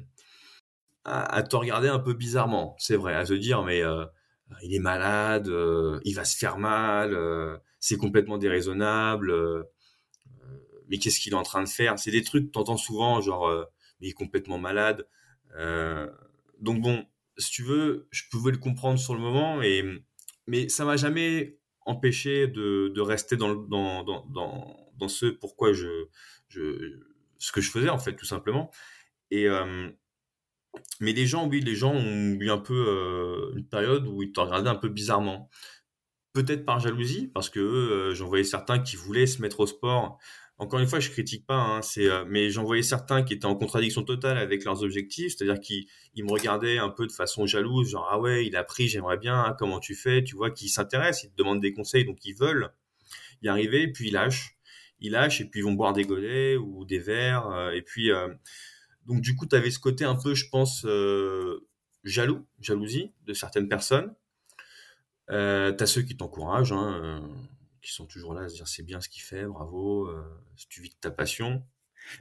à, à, te regarder un peu bizarrement, c'est vrai, à se dire, mais euh, il est malade, il va se faire mal, c'est complètement déraisonnable, mais qu'est-ce qu'il est en train de faire? C'est des trucs que tu entends souvent, genre, mais il est complètement malade. donc bon, si tu veux, je pouvais le comprendre sur le moment, et, mais ça m'a jamais empêché de, de rester dans, dans, dans, dans, ce pourquoi je, je, ce que je faisais, en fait, tout simplement. Et, euh, mais les gens, oui, les gens ont eu un peu euh, une période où ils te regardaient un peu bizarrement. peut-être par jalousie, parce que euh, j'en voyais certains qui voulaient se mettre au sport. Encore une fois, je critique pas, hein, euh, mais j'en voyais certains qui étaient en contradiction totale avec leurs objectifs, c'est-à-dire qu'ils me regardaient un peu de façon jalouse, genre ah ouais, il a pris, j'aimerais bien, hein, comment tu fais, tu vois, qui s'intéressent, ils te demandent des conseils, donc ils veulent y arriver, puis ils lâchent, ils lâchent et puis ils vont boire des godets ou des verres, euh, et puis donc du coup, tu avais ce côté un peu, je pense, jaloux, jalousie de certaines personnes. Euh, t'as ceux qui t'encouragent, hein, euh, qui sont toujours là à se dire c'est bien ce qu'il fait, bravo, euh, tu vis de ta passion.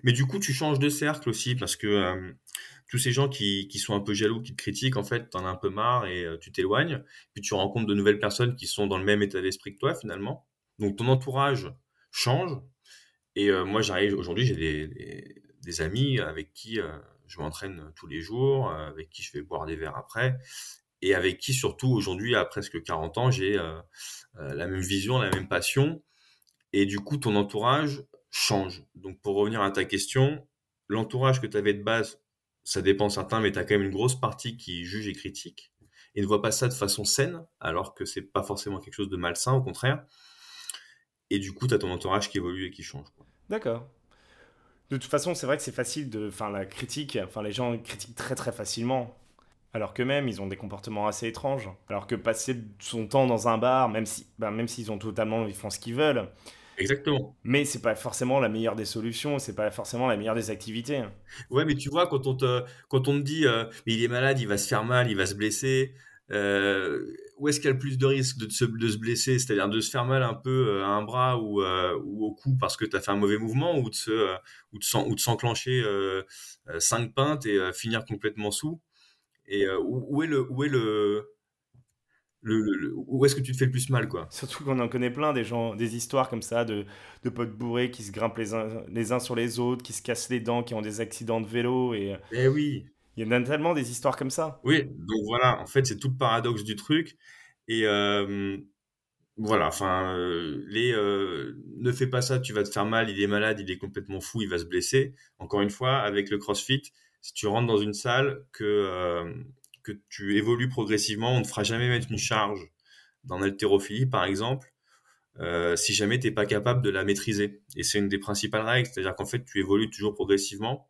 Mais du coup, tu changes de cercle aussi parce que euh, tous ces gens qui, qui, sont un peu jaloux, qui te critiquent, en fait, t'en as un peu marre et tu t'éloignes. Puis tu rencontres de nouvelles personnes qui sont dans le même état d'esprit que toi finalement. Donc ton entourage change. Et moi, j'arrive aujourd'hui, j'ai des, des, amis avec qui je m'entraîne tous les jours, avec qui je vais boire des verres après et avec qui surtout aujourd'hui à presque 40 ans j'ai euh, euh, la même vision, la même passion et du coup ton entourage change. Donc pour revenir à ta question, l'entourage que tu avais de base, ça dépend certains mais tu as quand même une grosse partie qui juge et critique et ne voit pas ça de façon saine alors que c'est pas forcément quelque chose de malsain au contraire. Et du coup, tu as ton entourage qui évolue et qui change. D'accord. De toute façon, c'est vrai que c'est facile de. Enfin, la critique, enfin, les gens critiquent très très facilement alors qu'eux-mêmes, ils ont des comportements assez étranges. Alors que passer son temps dans un bar, même si, ben, même s'ils ont totalement, ils font ce qu'ils veulent. Exactement. Mais c'est pas forcément la meilleure des solutions, c'est pas forcément la meilleure des activités. Ouais, mais tu vois, quand on te, quand on te dit, euh, mais il est malade, il va se faire mal, il va se blesser, euh, où est-ce qu'il y a le plus de risque de se, de se blesser? C'est-à-dire de se faire mal un peu euh, à un bras ou, ou au cou parce que tu as fait un mauvais mouvement ou de, se, ou de s'enclencher cinq pintes et finir complètement sous? Et euh, où, est le où est le, le, où est-ce que tu te fais le plus mal quoi? Surtout qu'on en connaît plein des gens, des histoires comme ça de, de potes bourrés qui se grimpent les uns, les uns sur les autres, qui se cassent les dents, qui ont des accidents de vélo et. Eh oui. Il y en a tellement des histoires comme ça. Oui, donc voilà, en fait c'est tout le paradoxe du truc et euh, voilà, enfin euh, les ne fais pas ça, tu vas te faire mal, il est malade, il est complètement fou, il va se blesser. Encore une fois, avec le CrossFit, si tu rentres dans une salle, que, euh, que tu évolues progressivement, on ne fera jamais mettre une charge dans l'haltérophilie, par exemple, euh, si jamais tu n'es pas capable de la maîtriser. Et c'est une des principales règles, c'est-à-dire qu'en fait, tu évolues toujours progressivement.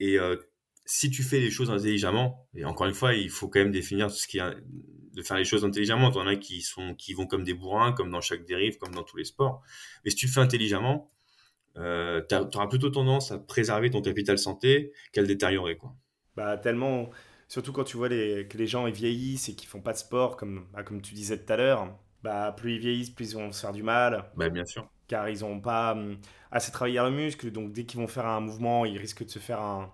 Et euh, si tu fais les choses intelligemment, et encore une fois, il faut quand même définir ce qui est de faire les choses intelligemment. Il y en a qui, sont, qui vont comme des bourrins, comme dans chaque dérive, comme dans tous les sports. Mais si tu fais intelligemment, euh, tu auras plutôt tendance à préserver ton capital santé qu'à le détériorer. Quoi. Bah, tellement, surtout quand tu vois les, que les gens ils vieillissent et qu'ils font pas de sport, comme, bah, comme tu disais tout à l'heure, bah, plus ils vieillissent, plus ils vont se faire du mal. Bah, bien sûr. Car ils n'ont pas hum, assez travaillé le muscle, donc dès qu'ils vont faire un mouvement, ils risquent de se faire un,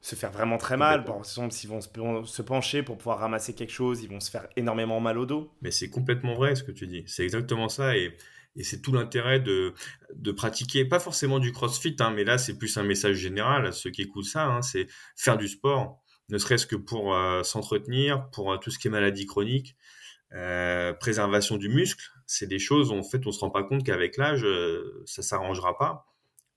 se faire vraiment très mal. Par exemple, s'ils vont se pencher pour pouvoir ramasser quelque chose, ils vont se faire énormément mal au dos. Mais c'est complètement vrai ce que tu dis. C'est exactement ça. Et et c'est tout l'intérêt de, de pratiquer, pas forcément du crossfit, hein, mais là c'est plus un message général à ceux qui écoutent ça, hein, c'est faire du sport, ne serait-ce que pour euh, s'entretenir, pour euh, tout ce qui est maladie chronique, euh, préservation du muscle, c'est des choses, en fait, on se rend pas compte qu'avec l'âge, ça s'arrangera pas.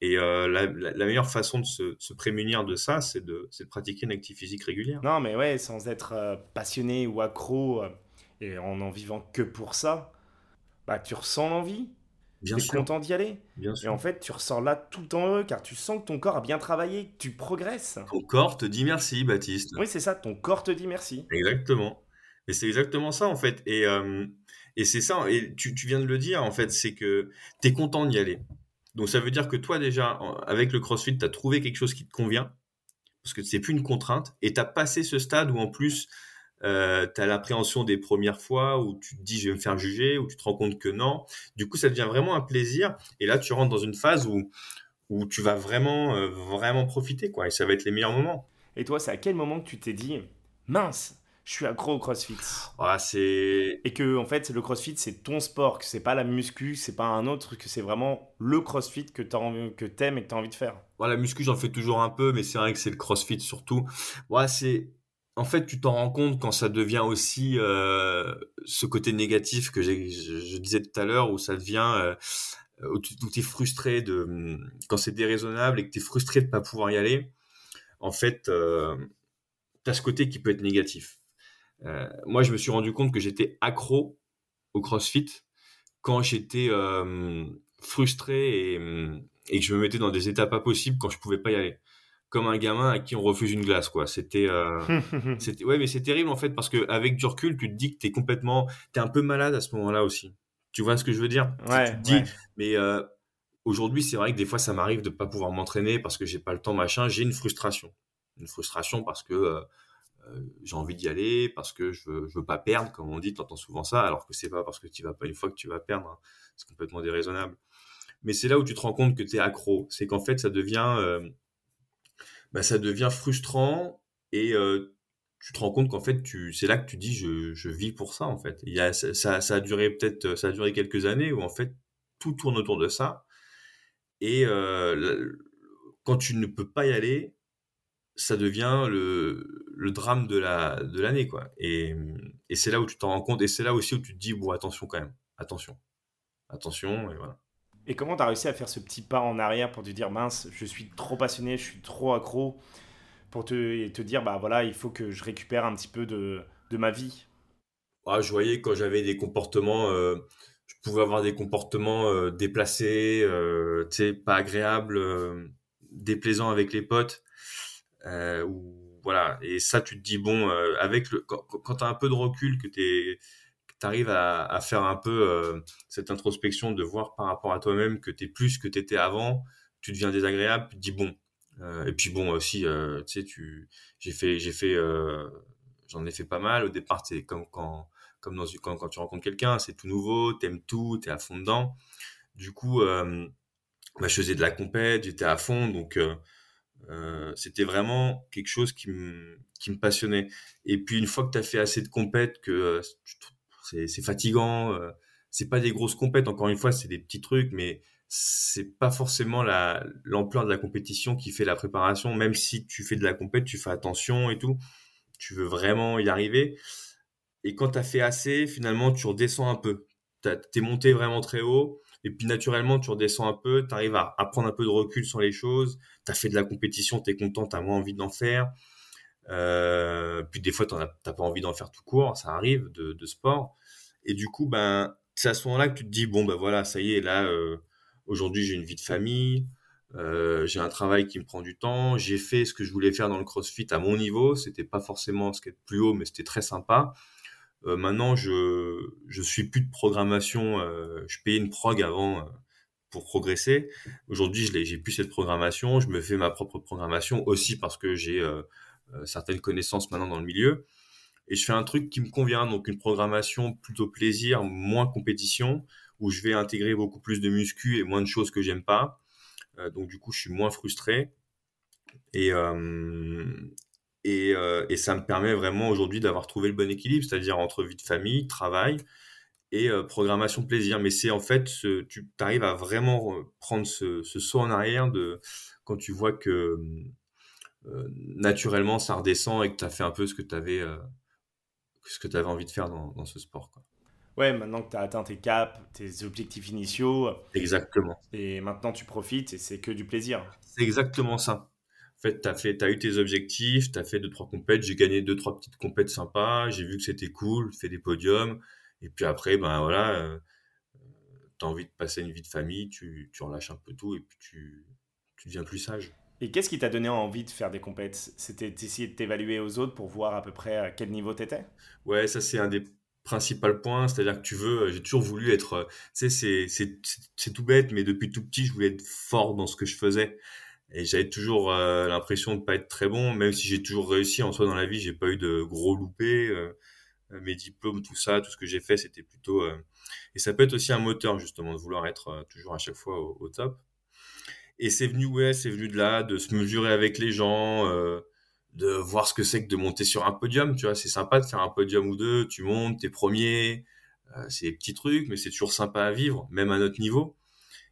Et la, meilleure façon de se, se prémunir de ça, c'est de, de, pratiquer une activité physique régulière. Non, mais ouais, sans être passionné ou accro et en en vivant que pour ça, bah, tu ressens l'envie. tu es content d'y aller. Bien Et en fait, tu ressors là tout temps heureux car tu sens que ton corps a bien travaillé, que tu progresses. Ton corps te dit merci, Baptiste. Oui, c'est ça, ton corps te dit merci. Exactement. Et c'est exactement ça, en fait. Et, euh, et c'est ça, et tu, tu, viens de le dire, en fait, c'est que tu es content d'y aller. Donc ça veut dire que toi, déjà, avec le CrossFit, tu as trouvé quelque chose qui te convient, parce que c'est plus une contrainte, et tu as passé ce stade où, en plus, euh, tu as l'appréhension des premières fois où tu te dis je vais me faire juger, où tu te rends compte que non. Du coup, ça devient vraiment un plaisir. Et là, tu rentres dans une phase où, où tu vas vraiment, euh, vraiment profiter, quoi. Et ça va être les meilleurs moments. Et toi, c'est à quel moment que tu t'es dit mince, je suis accro au CrossFit? Ah, c'est et que en fait le CrossFit c'est ton sport, que c'est pas la muscu, c'est pas un autre, que c'est vraiment le CrossFit que tu envie, que t'aimes et que tu as envie de faire? Voilà, la muscu j'en fais toujours un peu, mais c'est vrai que c'est le CrossFit surtout. Ouais, c'est en fait, tu t'en rends compte quand ça devient aussi euh, ce côté négatif que je, disais tout à l'heure, où ça devient, euh, où tu es frustré de, quand c'est déraisonnable et que tu es frustré de pas pouvoir y aller. En fait, euh, tu as ce côté qui peut être négatif. Euh, moi, je me suis rendu compte que j'étais accro au CrossFit quand j'étais frustré et, et, que je me mettais dans des états pas possibles quand je pouvais pas y aller. Comme un gamin à qui on refuse une glace, quoi. C'était, c'était, ouais, mais c'est terrible en fait parce que avec du recul, tu te dis que t'es complètement, t'es un peu malade à ce moment-là aussi. Tu vois ce que je veux dire? Ouais, Tu te dis, mais aujourd'hui, c'est vrai que des fois, ça m'arrive de pas pouvoir m'entraîner parce que j'ai pas le temps, machin. J'ai une frustration, une frustration parce que euh, j'ai envie d'y aller parce que je veux, je veux pas perdre, comme on dit, tu entends souvent ça, alors que c'est pas parce que tu vas pas une fois que tu vas perdre, hein. c'est complètement déraisonnable. Mais c'est là où tu te rends compte que tu es accro, c'est qu'en fait ça devient, euh, bah, ça devient frustrant et tu te rends compte qu'en fait tu, c'est là que tu dis je, je vis pour ça en fait. Il y a, ça, ça a duré peut-être, ça a duré quelques années où en fait tout tourne autour de ça et quand tu ne peux pas y aller, ça devient le, le drame de la de l'année quoi et, et c'est là où tu t'en rends compte et c'est là aussi où tu te dis bon attention quand même attention attention et voilà et comment tu as réussi à faire ce petit pas en arrière pour te dire mince je suis trop passionné je suis trop accro pour te, te dire bah voilà il faut que je récupère un petit peu de, de ma vie? Ah, je voyais quand j'avais des comportements euh, je pouvais avoir des comportements euh, déplacés euh, pas agréables euh, déplaisants avec les potes ou voilà. Et ça, tu te dis bon, avec le quand, quand tu as un peu de recul, que tu arrives à, faire un peu euh, cette introspection de voir par rapport à toi-même que tu es plus que tu étais avant, tu deviens désagréable, tu dis bon. Euh, et puis bon aussi, tu sais, tu j'ai fait j'ai fait j'en ai fait pas mal. Au départ, c'est comme quand comme dans quand, quand tu rencontres quelqu'un, c'est tout nouveau, t'aimes tout, t'es à fond dedans. Du coup, euh, bah, je faisais de la compète, j'étais à fond, donc euh, euh, c'était vraiment quelque chose qui me qui me passionnait. Et puis une fois que tu as fait assez de compètes, que euh, c'est fatigant, euh, c'est pas des grosses compètes. Encore une fois, c'est des petits trucs, mais c'est pas forcément la l'ampleur de la compétition qui fait la préparation. Même si tu fais de la compète, tu fais attention et tout. Tu veux vraiment y arriver. Et quand tu as fait assez, finalement, tu redescends un peu. T'es monté vraiment très haut et puis naturellement, tu redescends un peu, tu arrives à, à, prendre un peu de recul sur les choses. Tu as fait de la compétition, tu es content, tu as moins envie d'en faire. Euh, puis des fois, tu n'as pas envie d'en faire tout court, ça arrive de, sport. Et du coup, ben, c'est à ce moment-là que tu te dis, bon, ben voilà, ça y est, là, euh, aujourd'hui, j'ai une vie de famille, euh, j'ai un travail qui me prend du temps, j'ai fait ce que je voulais faire dans le CrossFit à mon niveau, c'était pas forcément ce qui est plus haut, mais c'était très sympa. Maintenant, je je suis plus de programmation. Je payais une prog avant pour progresser. Aujourd'hui, je j'ai plus cette programmation. Je me fais ma propre programmation aussi parce que j'ai certaines connaissances maintenant dans le milieu. Et je fais un truc qui me convient, donc une programmation plutôt plaisir, moins compétition, où je vais intégrer beaucoup plus de muscu et moins de choses que j'aime pas. donc du coup, je suis moins frustré. Et, euh, et, euh, et, ça me permet vraiment aujourd'hui d'avoir trouvé le bon équilibre, c'est-à-dire entre vie de famille, travail et euh, programmation plaisir. Mais c'est en fait, tu arrives à vraiment prendre ce, ce, saut en arrière de quand tu vois que euh, naturellement ça redescend et que tu as fait un peu ce que tu avais, euh, ce que avais envie de faire dans, dans ce sport. Quoi. Ouais, maintenant que tu as atteint tes caps, tes objectifs initiaux. Exactement. Et maintenant tu profites et c'est que du plaisir. C'est exactement ça. En fait, t'as fait, as eu tes objectifs, t'as fait deux trois compètes, j'ai gagné deux trois petites compètes sympas, j'ai vu que c'était cool, fait des podiums, et puis après, ben voilà, euh, t'as envie de passer une vie de famille, tu, tu relâches un peu tout et puis tu, tu deviens plus sage. Et qu'est-ce qui t'a donné envie de faire des compètes? C'était d'essayer de t'évaluer aux autres pour voir à peu près à quel niveau t'étais? Ouais, ça c'est un des principaux points, c'est-à-dire que tu veux, j'ai toujours voulu être, tu sais, c'est tout bête, mais depuis tout petit, je voulais être fort dans ce que je faisais. Et j'avais toujours euh, l'impression de pas être très bon même si j'ai toujours réussi. En soi dans la vie j'ai pas eu de gros loupés euh, mes diplômes tout ça tout ce que j'ai fait c'était plutôt euh... et ça peut être aussi un moteur justement de vouloir être euh, toujours à chaque fois au top et c'est venu ouais c'est venu de là de se mesurer avec les gens euh, de voir ce que c'est que de monter sur un podium tu vois c'est sympa de faire un podium ou deux tu montes t'es premier c'est des petits trucs mais c'est toujours sympa à vivre même à notre niveau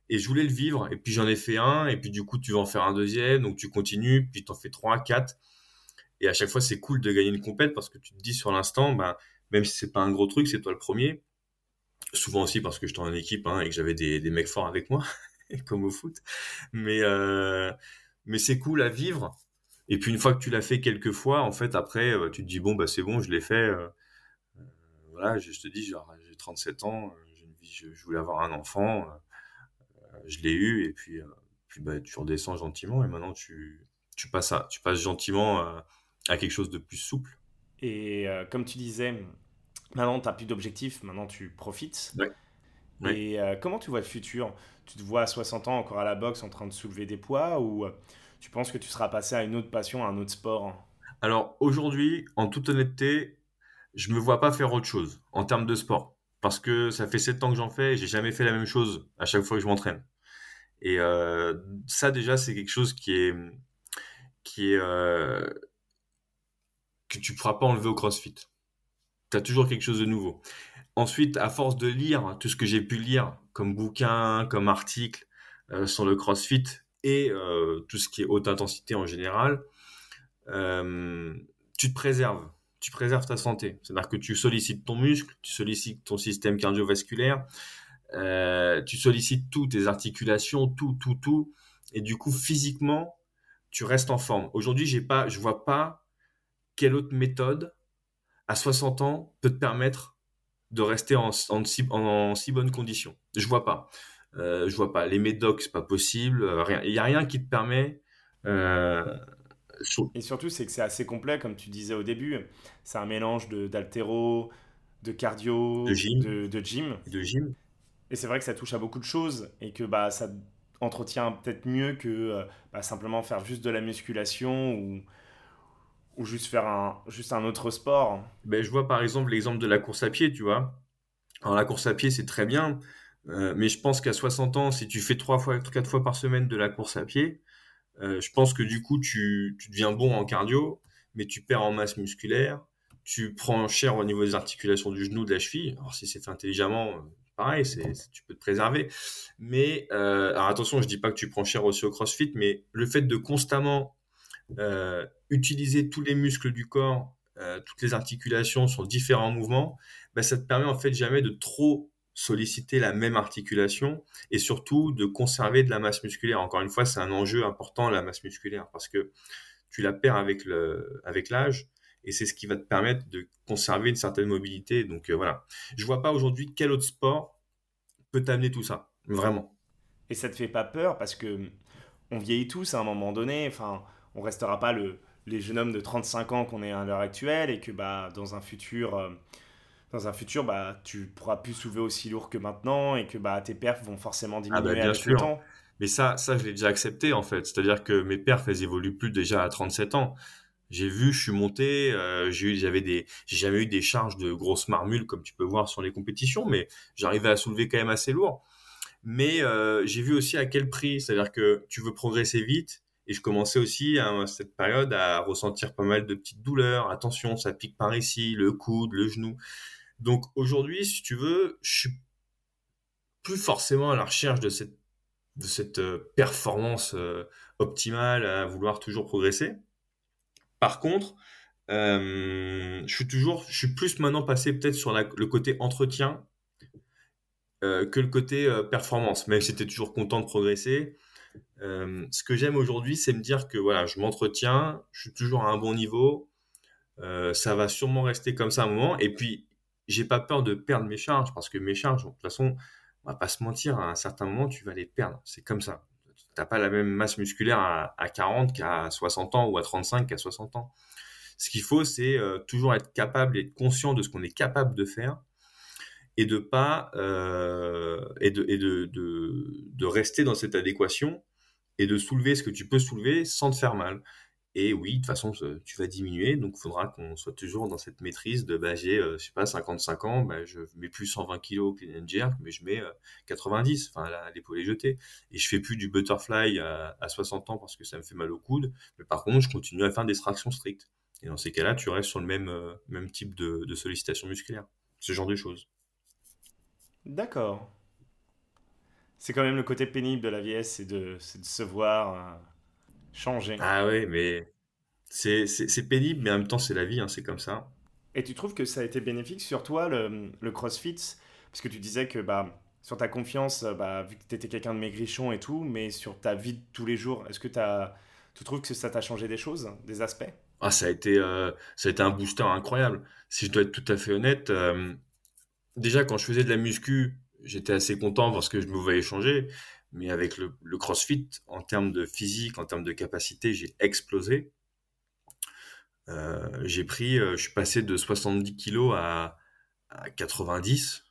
et je voulais le vivre. Et puis j'en ai fait un, et puis du coup tu vas en faire un deuxième, donc tu continues, puis tu en fais trois, quatre. Et à chaque fois c'est cool de gagner une compète parce que tu te dis sur l'instant, ben, même si c'est pas un gros truc, c'est toi le premier. Souvent aussi parce que j'étais en équipe hein, et que j'avais des, des, mecs forts avec moi, comme au foot. Mais, euh, mais c'est cool à vivre. Et puis une fois que tu l'as fait quelques fois, en fait après euh, tu te dis bon bah c'est bon, je l'ai fait. Euh, voilà, je, te dis, j'ai 37 ans, je, voulais avoir un enfant, je l'ai eu, et puis, puis bah, tu redescends gentiment, et maintenant tu, tu, passes, à, tu passes gentiment à quelque chose de plus souple. Et comme tu disais, maintenant tu n'as plus d'objectifs, maintenant tu profites. Et comment tu vois le futur? Tu te vois à 60 ans encore à la boxe en train de soulever des poids ou tu penses que tu seras passé à une autre passion, à un autre sport? Alors aujourd'hui, en toute honnêteté, je me vois pas faire autre chose en termes de sport. Parce que ça fait 7 ans que j'en fais et j'ai jamais fait la même chose à chaque fois que je m'entraîne. Et euh, ça déjà, c'est quelque chose qui est, qui est euh, que tu pourras pas enlever au CrossFit. Tu as toujours quelque chose de nouveau. Ensuite, à force de lire tout ce que j'ai pu lire comme bouquin, comme article euh, sur le CrossFit, et euh, tout ce qui est haute intensité en général, euh, tu te préserves. Tu préserves ta santé. C'est-à-dire que tu sollicites ton muscle, tu sollicites ton système cardiovasculaire, tu sollicites tout, tes articulations, tout, tout, tout. Et du coup, physiquement, tu restes en forme. Aujourd'hui, j'ai pas, je vois pas quelle autre méthode à 60 ans peut te permettre de rester en, en, en si bonnes conditions. Je vois pas. Euh, je vois pas. Les médocs, c'est pas possible. Euh, rien. Il y a rien qui te permet. Euh, et surtout, c'est que c'est assez complet, comme tu disais au début. C'est un mélange d'altéro, de, cardio, de gym. De, gym. Et de gym. Et c'est vrai que ça touche à beaucoup de choses et que bah, ça entretient peut-être mieux que bah, simplement faire juste de la musculation ou, ou juste faire un, juste un autre sport. Ben, je vois par exemple l'exemple de la course à pied, tu vois. Alors la course à pied, c'est très bien, euh, mais je pense qu'à 60 ans, si tu fais trois fois, quatre fois par semaine de la course à pied, euh, je pense que du coup, tu, tu, deviens bon en cardio, mais tu perds en masse musculaire, tu prends cher au niveau des articulations du genou, de la cheville. Alors si c'est fait intelligemment, euh, pareil, c'est, tu peux te préserver. Mais alors attention, je dis pas que tu prends cher aussi au CrossFit, mais le fait de constamment euh, utiliser tous les muscles du corps, euh, toutes les articulations sur différents mouvements, ben, ça te permet en fait jamais de trop solliciter la même articulation et surtout de conserver de la masse musculaire. Encore une fois, c'est un enjeu important, la masse musculaire, parce que tu la perds avec le, avec l'âge et c'est ce qui va te permettre de conserver une certaine mobilité. Donc euh, voilà. Je vois pas aujourd'hui quel autre sport peut t'amener tout ça. Vraiment. Et ça te fait pas peur parce que on vieillit tous à un moment donné. Enfin, on restera pas le, les jeunes hommes de 35 ans qu'on est à l'heure actuelle et que bah, dans un futur, euh, dans un futur, bah, tu pourras plus soulever aussi lourd que maintenant et que bah, tes perfs vont forcément ah bah, diminuer avec le temps. Mais ça, ça je l'ai déjà accepté en fait. C'est-à-dire que mes perfs, elles évoluent plus déjà à 37 ans. J'ai vu, je suis monté, euh, j'ai j'avais des, j'ai jamais eu des charges de grosses marmules comme tu peux voir sur les compétitions, mais j'arrivais à soulever quand même assez lourd. Mais euh, j'ai vu aussi à quel prix. C'est-à-dire que tu veux progresser vite, et je commençais aussi à cette période à ressentir pas mal de petites douleurs. Attention, ça pique par ici, le coude, le genou. Donc aujourd'hui, si tu veux, je suis plus forcément à la recherche de cette, de cette euh, performance euh, optimale, à vouloir toujours progresser. Par contre, euh, je suis toujours, je suis plus maintenant passé peut-être sur le côté entretien que le côté performance. Même si j'étais toujours content de progresser, euh, ce que j'aime aujourd'hui, c'est me dire que voilà, je m'entretiens, je suis toujours à un bon niveau, euh, ça va sûrement rester comme ça un moment. Et puis, j'ai pas peur de perdre mes charges parce que mes charges, de toute façon, on va pas se mentir, à un certain moment, tu vas les perdre. C'est comme ça. T'as pas la même masse musculaire à, à 40 qu'à 60 ans ou à 35 qu'à 60 ans. Ce qu'il faut, c'est euh, toujours être capable et être conscient de ce qu'on est capable de faire et de pas euh, et, de, et de, de, rester dans cette adéquation et de soulever ce que tu peux soulever sans te faire mal. Et oui, de toute façon, tu vas diminuer, donc il faudra qu'on soit toujours dans cette maîtrise de, bah, j'ai, euh, je sais pas, 55 ans, bah, je mets plus 120 kg and jerk, mais je mets 90, euh, enfin, l'épaule est jetée. Et je fais plus du butterfly à, à, 60 ans parce que ça me fait mal au coude, mais par contre, je continue à faire des tractions strictes. Et dans ces cas-là, tu restes sur le même, euh, même type de, de sollicitation musculaire. Ce genre de choses. D'accord. C'est quand même le côté pénible de la vieillesse, c'est de, de, se voir euh, changer. Ah oui, mais c'est pénible, mais en même temps, c'est la vie, hein, c'est comme ça. Et tu trouves que ça a été bénéfique sur toi, le, le CrossFit? Parce que tu disais que bah, sur ta confiance, bah, vu que tu étais quelqu'un de maigrichon et tout, mais sur ta vie de tous les jours, est-ce que tu trouves que ça t'a changé des choses, des aspects? Ah, ça a été, ça a été un booster incroyable. Si je dois être tout à fait honnête, déjà quand je faisais de la muscu, j'étais assez content parce que je me voyais changer. Mais avec le, CrossFit, en termes de physique, en termes de capacité, j'ai explosé. j'ai pris, je suis passé de 70 kg à, à 90.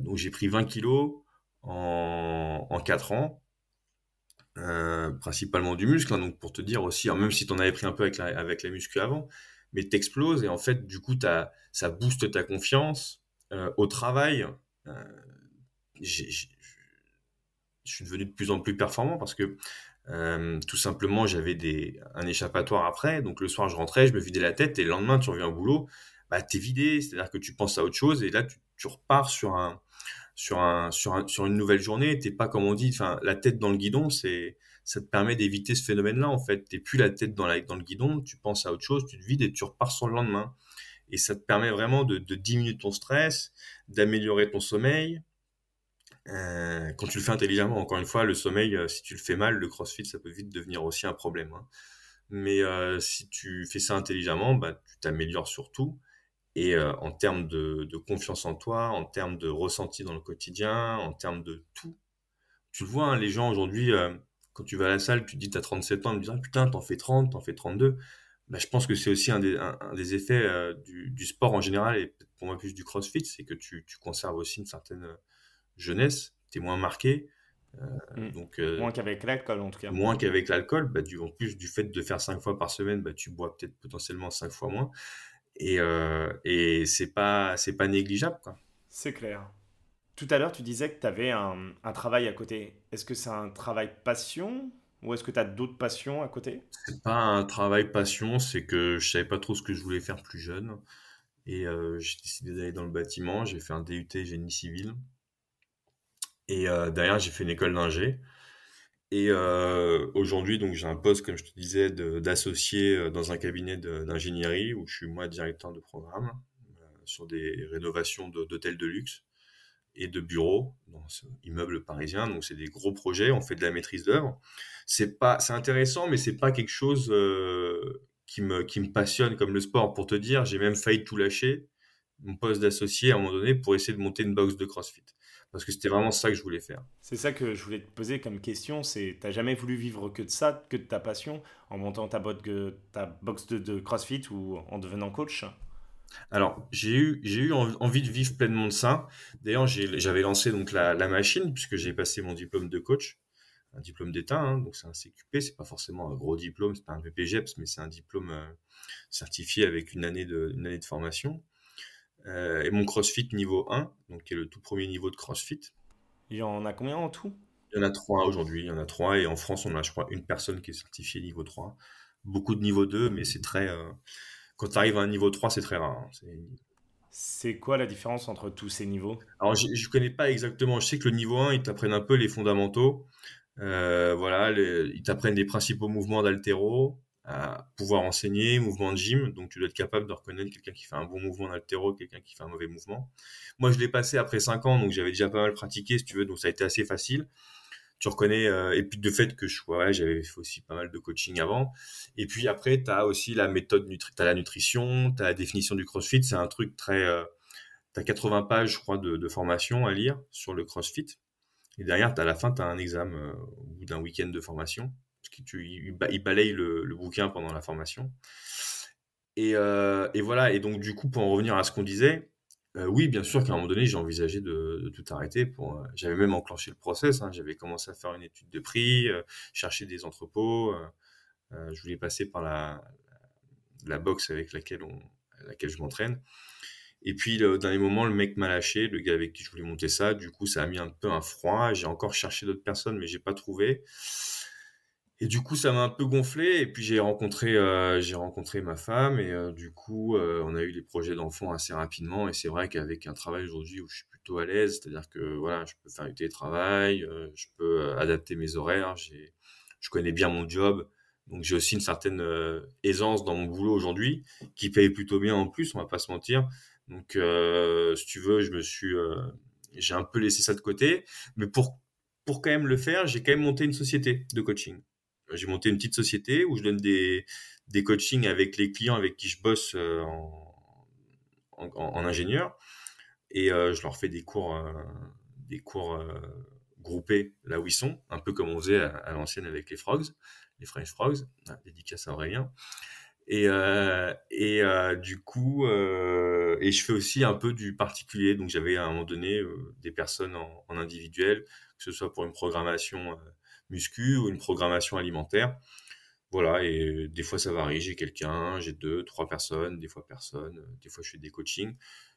donc j'ai pris 20 kg en, en 4 ans. Euh, principalement du muscle, hein, donc pour te dire aussi, même si tu en avais pris un peu avec la, muscu avant, mais t'exploses et en fait, du coup, ça booste ta confiance euh, au travail. Euh, je suis devenu de plus en plus performant parce que tout simplement, j'avais des, un échappatoire après, donc le soir, je rentrais, je me vidais la tête et le lendemain, tu reviens au boulot, bah, t'es vidé, c'est-à-dire que tu penses à autre chose et là, tu, tu repars sur un, sur un sur sur une nouvelle journée. T'es pas comme on dit enfin la tête dans le guidon c'est ça te permet d'éviter ce phénomène là en fait. T'es plus la tête dans la dans le guidon. Tu penses à autre chose tu te vides et tu repars sur le lendemain et ça te permet vraiment de, diminuer ton stress d'améliorer ton sommeil euh, quand tu le fais intelligemment encore une fois le sommeil euh, si tu le fais mal le crossfit ça peut vite devenir aussi un problème hein. mais euh, si tu fais ça intelligemment bah tu t'améliores surtout et en termes de, confiance en toi, en termes de ressenti dans le quotidien, en termes de tout. Tu le vois, hein, les gens aujourd'hui, quand tu vas à la salle, tu te dis tu as 37 ans, ils me disent ah, putain, t'en fais 30, t'en fais 32. Bah, je pense que c'est aussi un des, un, des effets euh, du, du, sport en général, et pour moi plus du crossfit, c'est que tu, tu, conserves aussi une certaine jeunesse, tu es moins marqué. Mmh. donc, moins qu'avec l'alcool en tout cas. Moins qu'avec l'alcool, bah, du, en plus du fait de faire 5 fois par semaine, bah, tu bois peut-être potentiellement 5 fois moins et, euh, et c'est pas pas négligeable. C'est clair. Tout à l'heure, tu disais que tu avais un, un, travail à côté. Est-ce que c'est un travail passion ou est-ce que tu as d'autres passions à côté? C'est pas un travail passion, c'est que je savais pas trop ce que je voulais faire plus jeune et euh, j'ai décidé d'aller dans le bâtiment. J'ai fait un DUT génie civil et euh, derrière j'ai fait une école d'ingé. Et euh, aujourd'hui, donc j'ai un poste, comme je te disais, d'associé dans un cabinet d'ingénierie où je suis moi directeur de programme sur des rénovations d'hôtels de, luxe et de bureaux dans ce immeuble parisien. Donc c'est des gros projets, on fait de la maîtrise d'œuvre. C'est pas, c'est intéressant, mais c'est pas quelque chose euh, qui me qui me passionne comme le sport. Pour te dire, j'ai même failli tout lâcher, mon poste d'associé à un moment donné pour essayer de monter une box de CrossFit parce que c'était vraiment ça que je voulais faire. C'est ça que je voulais te poser comme question, c'est t'as jamais voulu vivre que de ça, que de ta passion, en montant ta, ta box de, CrossFit ou en devenant coach? Alors, j'ai eu, j'ai eu envie de vivre pleinement de ça. D'ailleurs, j'avais lancé donc la, machine, puisque j'ai passé mon diplôme de coach, un diplôme d'État, hein, donc c'est un CQP, c'est pas forcément un gros diplôme, c'est pas un PPGEPS, mais c'est un diplôme euh, certifié avec une année de, une année de formation. Euh, et mon CrossFit niveau 1, donc qui est le tout premier niveau de CrossFit. Il y en a combien en tout? Il y en a trois aujourd'hui, il y en a trois, et en France, on a, je crois, une personne qui est certifiée niveau 3. Beaucoup de niveau 2, mais c'est très. Euh, quand tu arrives à un niveau 3, c'est très rare. Hein. C'est quoi la différence entre tous ces niveaux? Alors, je ne connais pas exactement. Je sais que le niveau 1, ils t'apprennent un peu les fondamentaux. Euh, voilà, ils t'apprennent les principaux mouvements d'altéro à pouvoir enseigner, mouvement de gym, donc tu dois être capable de reconnaître quelqu'un qui fait un bon mouvement d'altéro, quelqu'un qui fait un mauvais mouvement. Moi, je l'ai passé après 5 ans, donc j'avais déjà pas mal pratiqué, si tu veux, donc ça a été assez facile. Tu reconnais, euh, et puis de fait que je, ouais, j'avais fait aussi pas mal de coaching avant. Et puis après, tu as aussi la méthode, tu as la nutrition, tu as la définition du CrossFit, c'est un truc très... Tu as 80 pages, je crois, de, formation à lire sur le CrossFit. Et derrière, à la fin, tu as un examen euh, au bout d'un week-end de formation il, balaye le, bouquin pendant la formation. Euh, et, voilà, et donc du coup, pour en revenir à ce qu'on disait, euh, oui, bien sûr qu'à un moment donné, j'ai envisagé de, tout arrêter. Euh, j'avais même enclenché le process, hein. j'avais commencé à faire une étude de prix, chercher des entrepôts, je voulais passer par la, la, box avec laquelle, je m'entraîne. Et puis, le dernier moment, le mec m'a lâché, le gars avec qui je voulais monter ça. Du coup, ça a mis un peu un froid. J'ai encore cherché d'autres personnes, mais j'ai pas trouvé. Et du coup, ça m'a un peu gonflé. Et puis j'ai rencontré, euh, j'ai rencontré ma femme et euh, du coup, euh, on a eu des projets d'enfants assez rapidement. Et c'est vrai qu'avec un travail aujourd'hui où je suis plutôt à l'aise, c'est-à-dire que voilà, je peux faire du télétravail, je peux adapter mes horaires, je connais bien mon job, donc j'ai aussi une certaine aisance dans mon boulot aujourd'hui, qui paye plutôt bien en plus, on va pas se mentir. Donc, si tu veux, je me suis, j'ai un peu laissé ça de côté, mais pour pour quand même le faire, j'ai quand même monté une société de coaching. J'ai monté une petite société où je donne des, des coachings avec les clients avec qui je bosse en, en, ingénieur. Et je leur fais des cours, des cours groupés là où ils sont, un peu comme on faisait à, l'ancienne avec les Frogs, les French Frogs, hein, dédicace à Aurélien. Et, euh, et euh, du coup, euh, et je fais aussi un peu du particulier. Donc j'avais à un moment donné des personnes en, individuel, que ce soit pour une programmation muscu ou une programmation alimentaire. Voilà, et des fois ça varie. J'ai quelqu'un, j'ai deux, trois personnes, des fois personne, des fois je fais des coachings.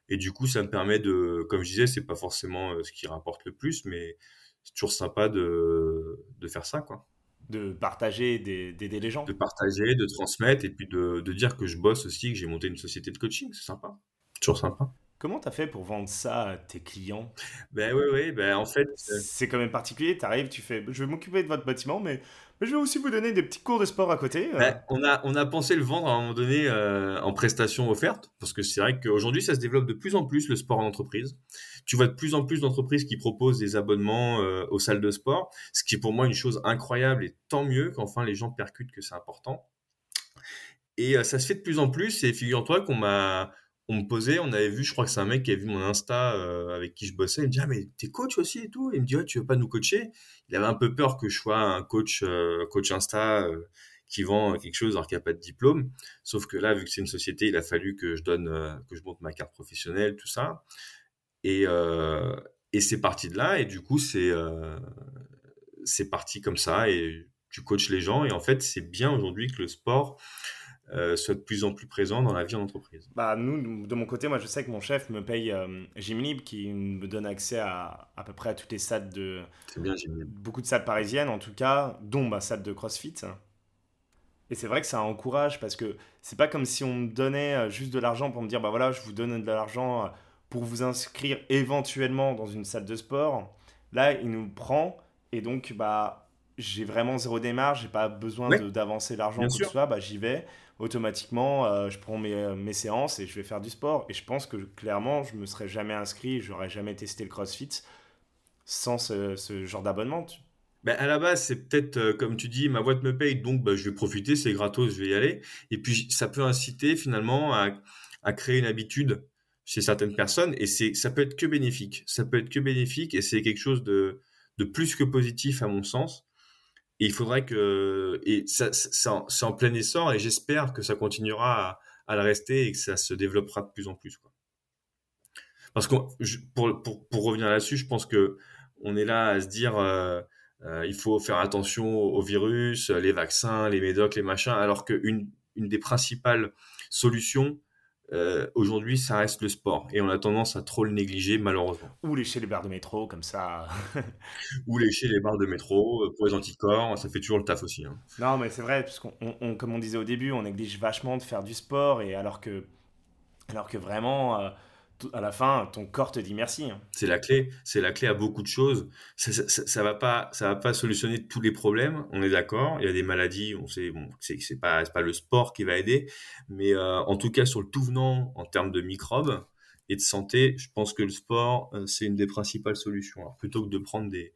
Et du coup, ça me permet de, comme je disais, c'est pas forcément ce qui rapporte le plus, mais c'est toujours sympa de, de faire ça, quoi de partager, d'aider les gens. De partager, de transmettre et puis de, de dire que je bosse aussi, que j'ai monté une société de coaching. C'est sympa. Toujours sympa. Comment tu as fait pour vendre ça à tes clients? Ben oui, oui, ben en fait. Euh, c'est quand même particulier. Tu arrives, tu fais je vais m'occuper de votre bâtiment, mais, mais, je vais aussi vous donner des petits cours de sport à côté. Euh. Ben, on, a, on a pensé le vendre à un moment donné euh, en prestation offerte, parce que c'est vrai qu'aujourd'hui, ça se développe de plus en plus le sport en entreprise. Tu vois de plus en plus d'entreprises qui proposent des abonnements aux salles de sport, ce qui est pour moi une chose incroyable et tant mieux qu'enfin les gens percutent que c'est important. Et ça se fait de plus en plus, et figure-toi qu'on m'a on me posait, on avait vu, je crois que c'est un mec qui avait vu mon Insta euh, avec qui je bossais, il me dit ah mais t'es coach aussi et tout, il me dit ouais tu veux pas nous coacher? Il avait un peu peur que je sois un coach euh, coach Insta euh, qui vend quelque chose alors qu'il n'y a pas de diplôme. Sauf que là, vu que c'est une société, il a fallu que je donne que je monte ma carte professionnelle, tout ça. Et et c'est parti de là. Et du coup c'est c'est parti comme ça. Et tu coaches les gens. Et en fait c'est bien aujourd'hui que le sport soit de plus en plus présent dans la vie en entreprise bah, Nous, de mon côté, moi je sais que mon chef me paye euh, Gymlib qui me donne accès à à peu près à toutes les salles de... Bien. Beaucoup de salles parisiennes en tout cas, dont ma salle de CrossFit. Et c'est vrai que ça encourage parce que c'est pas comme si on me donnait euh, juste de l'argent pour me dire bah voilà, je vous donne de l'argent euh, pour vous inscrire éventuellement dans une salle de sport. Là, il nous prend et donc bah j'ai vraiment zéro démarche, j'ai pas besoin d'avancer l'argent que ce soit, bah j'y vais automatiquement, euh, je prends mes, euh, mes, séances et je vais faire du sport. Et je pense que clairement, je me serais jamais inscrit, j'aurais jamais testé le CrossFit sans ce, genre d'abonnement. Ben à la base, c'est peut-être, euh, comme tu dis, ma boîte me paye, donc ben, je vais profiter, c'est gratos, je vais y aller. Et puis, ça peut inciter finalement à, créer une habitude chez certaines personnes, et c'est, ça peut être que bénéfique. Ça peut être que bénéfique, et c'est quelque chose de plus que positif à mon sens. Il faudrait que, et ça, c'est en, plein essor et j'espère que ça continuera à, le rester et que ça se développera de plus en plus. Quoi. Parce que pour, pour, pour, revenir là-dessus, je pense que on est là à se dire, euh, euh, il faut faire attention aux virus, les vaccins, les médocs, les machins, alors qu'une une des principales solutions, euh, aujourd'hui, ça reste le sport et on a tendance à trop le négliger, malheureusement. Ou lécher les barres de métro, comme ça. Ou lécher les barres de métro euh, pour les anticorps, ça fait toujours le taf aussi. Hein. Non, mais c'est vrai, parce qu'on, comme on disait au début, on néglige vachement de faire du sport et alors que, alors que vraiment, euh, à la fin, ton corps te dit merci. Hein. C'est la clé. C'est la clé à beaucoup de choses. Ça, ça, va pas, ça va pas solutionner tous les problèmes. On est d'accord. Il y a des maladies. On sait, bon, c'est, pas, c'est pas le sport qui va aider, mais euh, en tout cas sur le tout venant en termes de microbes et de santé, je pense que le sport euh, c'est une des principales solutions. Alors, plutôt que de prendre des,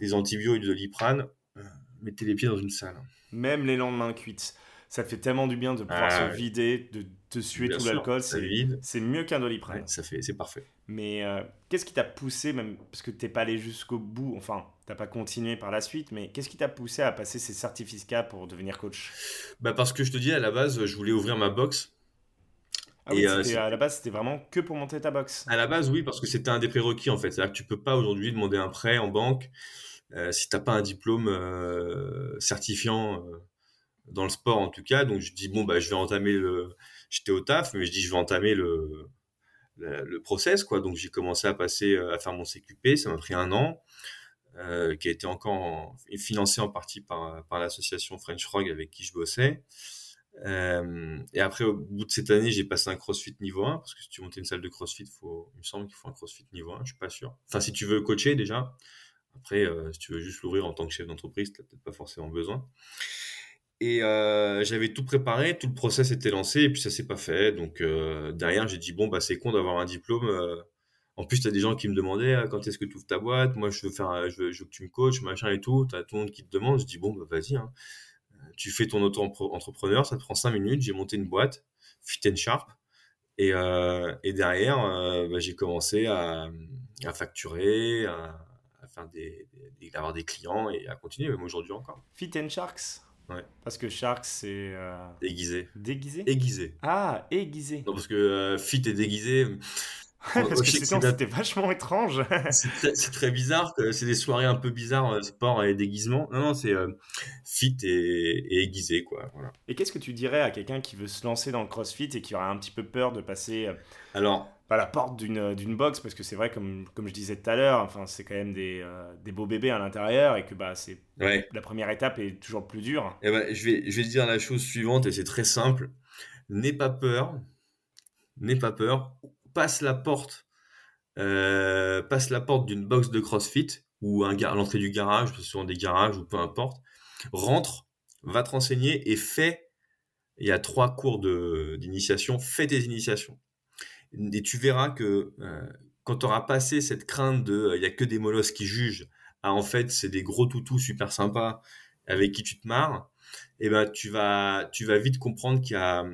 des antibiotiques de l'iprane, euh, mettez les pieds dans une salle. Même les lendemains cuites ça fait tellement du bien de pouvoir ah se vider, de, te suer tout l'alcool. C'est mieux qu'un doliprane. ça fait, c'est parfait. Mais euh, qu'est-ce qui t'a poussé, même parce que t'es pas allé jusqu'au bout, enfin, t'as pas continué par la suite, mais qu'est-ce qui t'a poussé à passer ces certificats pour devenir coach? Bah parce que je te dis à la base, je voulais ouvrir ma box. Ah oui, euh, à la base, c'était vraiment que pour monter ta box. À la base, oui, parce que c'était un des prérequis en fait. C'est-à-dire que tu peux pas aujourd'hui demander un prêt en banque euh, si t'as pas un diplôme euh, certifiant dans le sport en tout cas. Donc je dis bon bah je vais entamer le, j'étais au taf, mais je dis je vais entamer le le, process quoi. Donc j'ai commencé à passer à faire mon CQP, ça m'a pris un an. Euh, qui a été encore financé en partie par, par l'association French Frog avec qui je bossais. Euh, et après, au bout de cette année, j'ai passé un CrossFit niveau 1, parce que si tu montes une salle de CrossFit, il me semble qu'il faut un CrossFit niveau 1, je suis pas sûr. Enfin, si tu veux coacher déjà, après, euh, si tu veux juste l'ouvrir en tant que chef d'entreprise, tu n'as peut-être pas forcément besoin. Et euh, j'avais tout préparé, tout le process était lancé, et puis ça s'est pas fait. Donc euh, derrière, j'ai dit bon bah c'est con d'avoir un diplôme. Euh, En plus, tu as des gens qui me demandaient ah, quand est-ce que tu ouvres ta boîte? Moi, je veux, faire, je veux, que tu me coaches, machin et tout. Tu as tout le monde qui te demande. Je dis bon, bah, vas-y. Hein. Tu fais ton auto-entrepreneur, ça te prend 5 minutes. J'ai monté une boîte, Fit and Sharp. Et, et derrière, bah, j'ai commencé à, à facturer, à, faire des, avoir des clients et à continuer, même aujourd'hui encore. Fit and Sharks? Ouais. Parce que Sharks, c'est. Euh... Déguisé. Déguisé? Aiguisé. Ah, aiguisé. Non, parce que euh, fit et déguisé. Parce que c'était vachement étrange. c'est très, bizarre. C'est des soirées un peu bizarres, euh, sport et déguisement. Non, non, c'est euh, fit et, aiguisé, quoi. Voilà. Et qu'est-ce que tu dirais à quelqu'un qui veut se lancer dans le crossfit et qui aurait un petit peu peur de passer Alors, à la porte d'une box Parce que c'est vrai, comme, comme je disais tout à l'heure, enfin, c'est quand même des, des beaux bébés à l'intérieur et que bah, c'est la première étape est toujours plus dure. Et eh ben, je, vais, je vais dire la chose suivante et c'est très simple. N'aie pas peur. N'aie pas peur passe la porte, euh, passe la porte d'une box de CrossFit ou un l'entrée du garage, parce que souvent des garages ou peu importe, rentre, va te renseigner et fais. Il y a trois cours d'initiation, fais tes initiations. Et tu verras que euh, quand tu auras passé cette crainte de euh, il y a que des molosses qui jugent, à en fait c'est des gros toutous super sympas avec qui tu te marres, et eh ben tu vas tu vas vite comprendre qu'il y a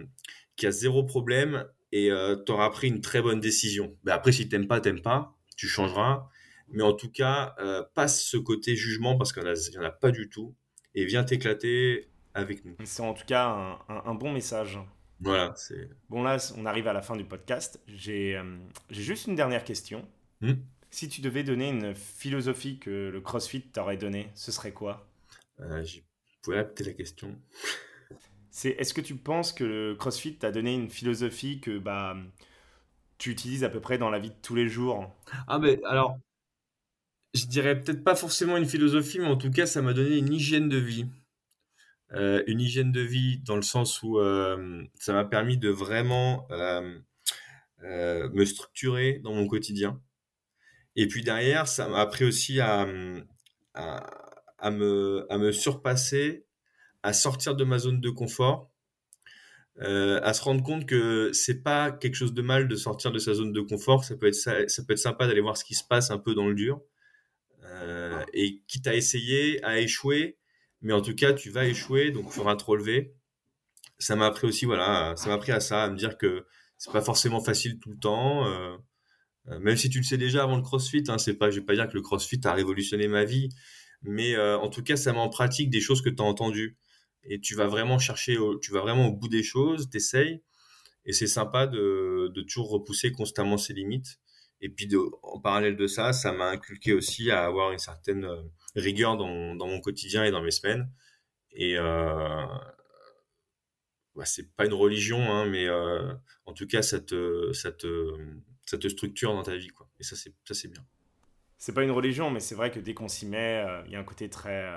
y a zéro problème et euh, tu auras pris une très bonne décision. Ben après, si t'aimes pas, t'aimes pas, tu changeras. Mais en tout cas, euh, passe ce côté jugement parce qu'il n'y en, a pas du tout et viens t'éclater avec nous. C'est en tout cas un, bon message. Voilà. c'est Bon, là, on arrive à la fin du podcast. J'ai euh, juste une dernière question. Hmm si tu devais donner une philosophie que le CrossFit t'aurait donnée, ce serait quoi? Euh, Je pourrais adapter la question. C'est est-ce que tu penses que le CrossFit t'a donné une philosophie que bah tu utilises à peu près dans la vie de tous les jours? Ah ben alors je dirais peut-être pas forcément une philosophie, mais en tout cas ça m'a donné une hygiène de vie. Euh, une hygiène de vie dans le sens où euh, ça m'a permis de vraiment euh, me structurer dans mon quotidien. Et puis derrière, ça m'a appris aussi à, à, me, à me surpasser à sortir de ma zone de confort, euh, à se rendre compte que c'est pas quelque chose de mal de sortir de sa zone de confort. Ça peut être ça, peut être sympa d'aller voir ce qui se passe un peu dans le dur. Euh, et quitte à essayer, à échouer, mais en tout cas tu vas échouer, donc il faudra te relever. Ça m'a appris aussi, voilà, ça m'a appris à ça, à me dire que c'est pas forcément facile tout le temps. Euh, même si tu le sais déjà avant le CrossFit, hein, c'est pas, vais pas dire que le CrossFit a révolutionné ma vie, mais en tout cas ça met en pratique des choses que tu as entendues et tu vas vraiment chercher, tu vas vraiment au bout des choses, t'essayes, et c'est sympa de, toujours repousser constamment ses limites. Et puis de, en parallèle de ça, ça m'a inculqué aussi à avoir une certaine euh, rigueur dans, dans mon quotidien et dans mes semaines. Et euh, bah, c'est pas une religion, hein, mais euh, en tout cas, ça te, ça, te, ça te structure dans ta vie. Quoi. Et ça, c'est, ça, c'est bien. C'est pas une religion, mais c'est vrai que dès qu'on s'y met, euh, il y a un côté très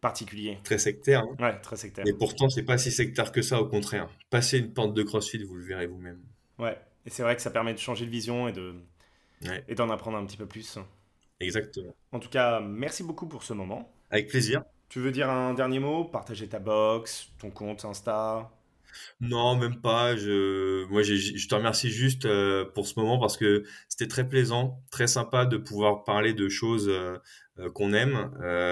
particulier. Très sectaire. Hein. Ouais, très sectaire. Et pourtant, c'est pas si sectaire que ça, au contraire. Passez une pente de crossfit, vous le verrez vous-même. Ouais, et c'est vrai que ça permet de changer de vision et de et d'en apprendre un petit peu plus. Exactement. En tout cas, merci beaucoup pour ce moment. Avec plaisir. Tu veux dire un dernier mot? Partager ta box, ton compte Insta? Non, même pas. Je, moi, je te remercie juste euh, pour ce moment parce que c'était très plaisant, très sympa de pouvoir parler de choses euh, euh, qu'on aime.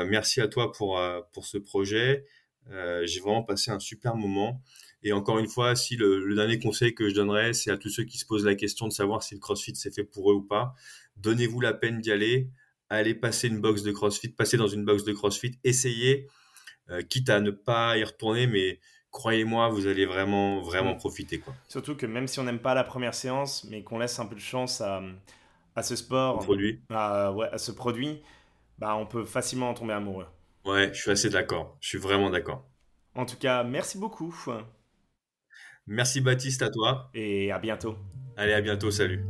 merci à toi pour pour ce projet. J'ai vraiment passé un super moment. Et encore une fois, si le, dernier conseil que je donnerais, c'est à tous ceux qui se posent la question de savoir si le CrossFit c'est fait pour eux ou pas, donnez-vous la peine d'y aller. Allez passer une box de CrossFit, passer dans une box de CrossFit, essayez, quitte à ne pas y retourner, mais croyez-moi, vous allez vraiment, vraiment mm. profiter. Quoi. Surtout que même si on n'aime pas la première séance, mais qu'on laisse un peu de chance à, à ce sport, produit. À, ouais, à ce produit, bah, on peut facilement en tomber amoureux. Ouais, je suis assez d'accord. Je suis vraiment d'accord. En tout cas, merci beaucoup. Merci Baptiste à toi. Et à bientôt. Allez, à bientôt. Salut.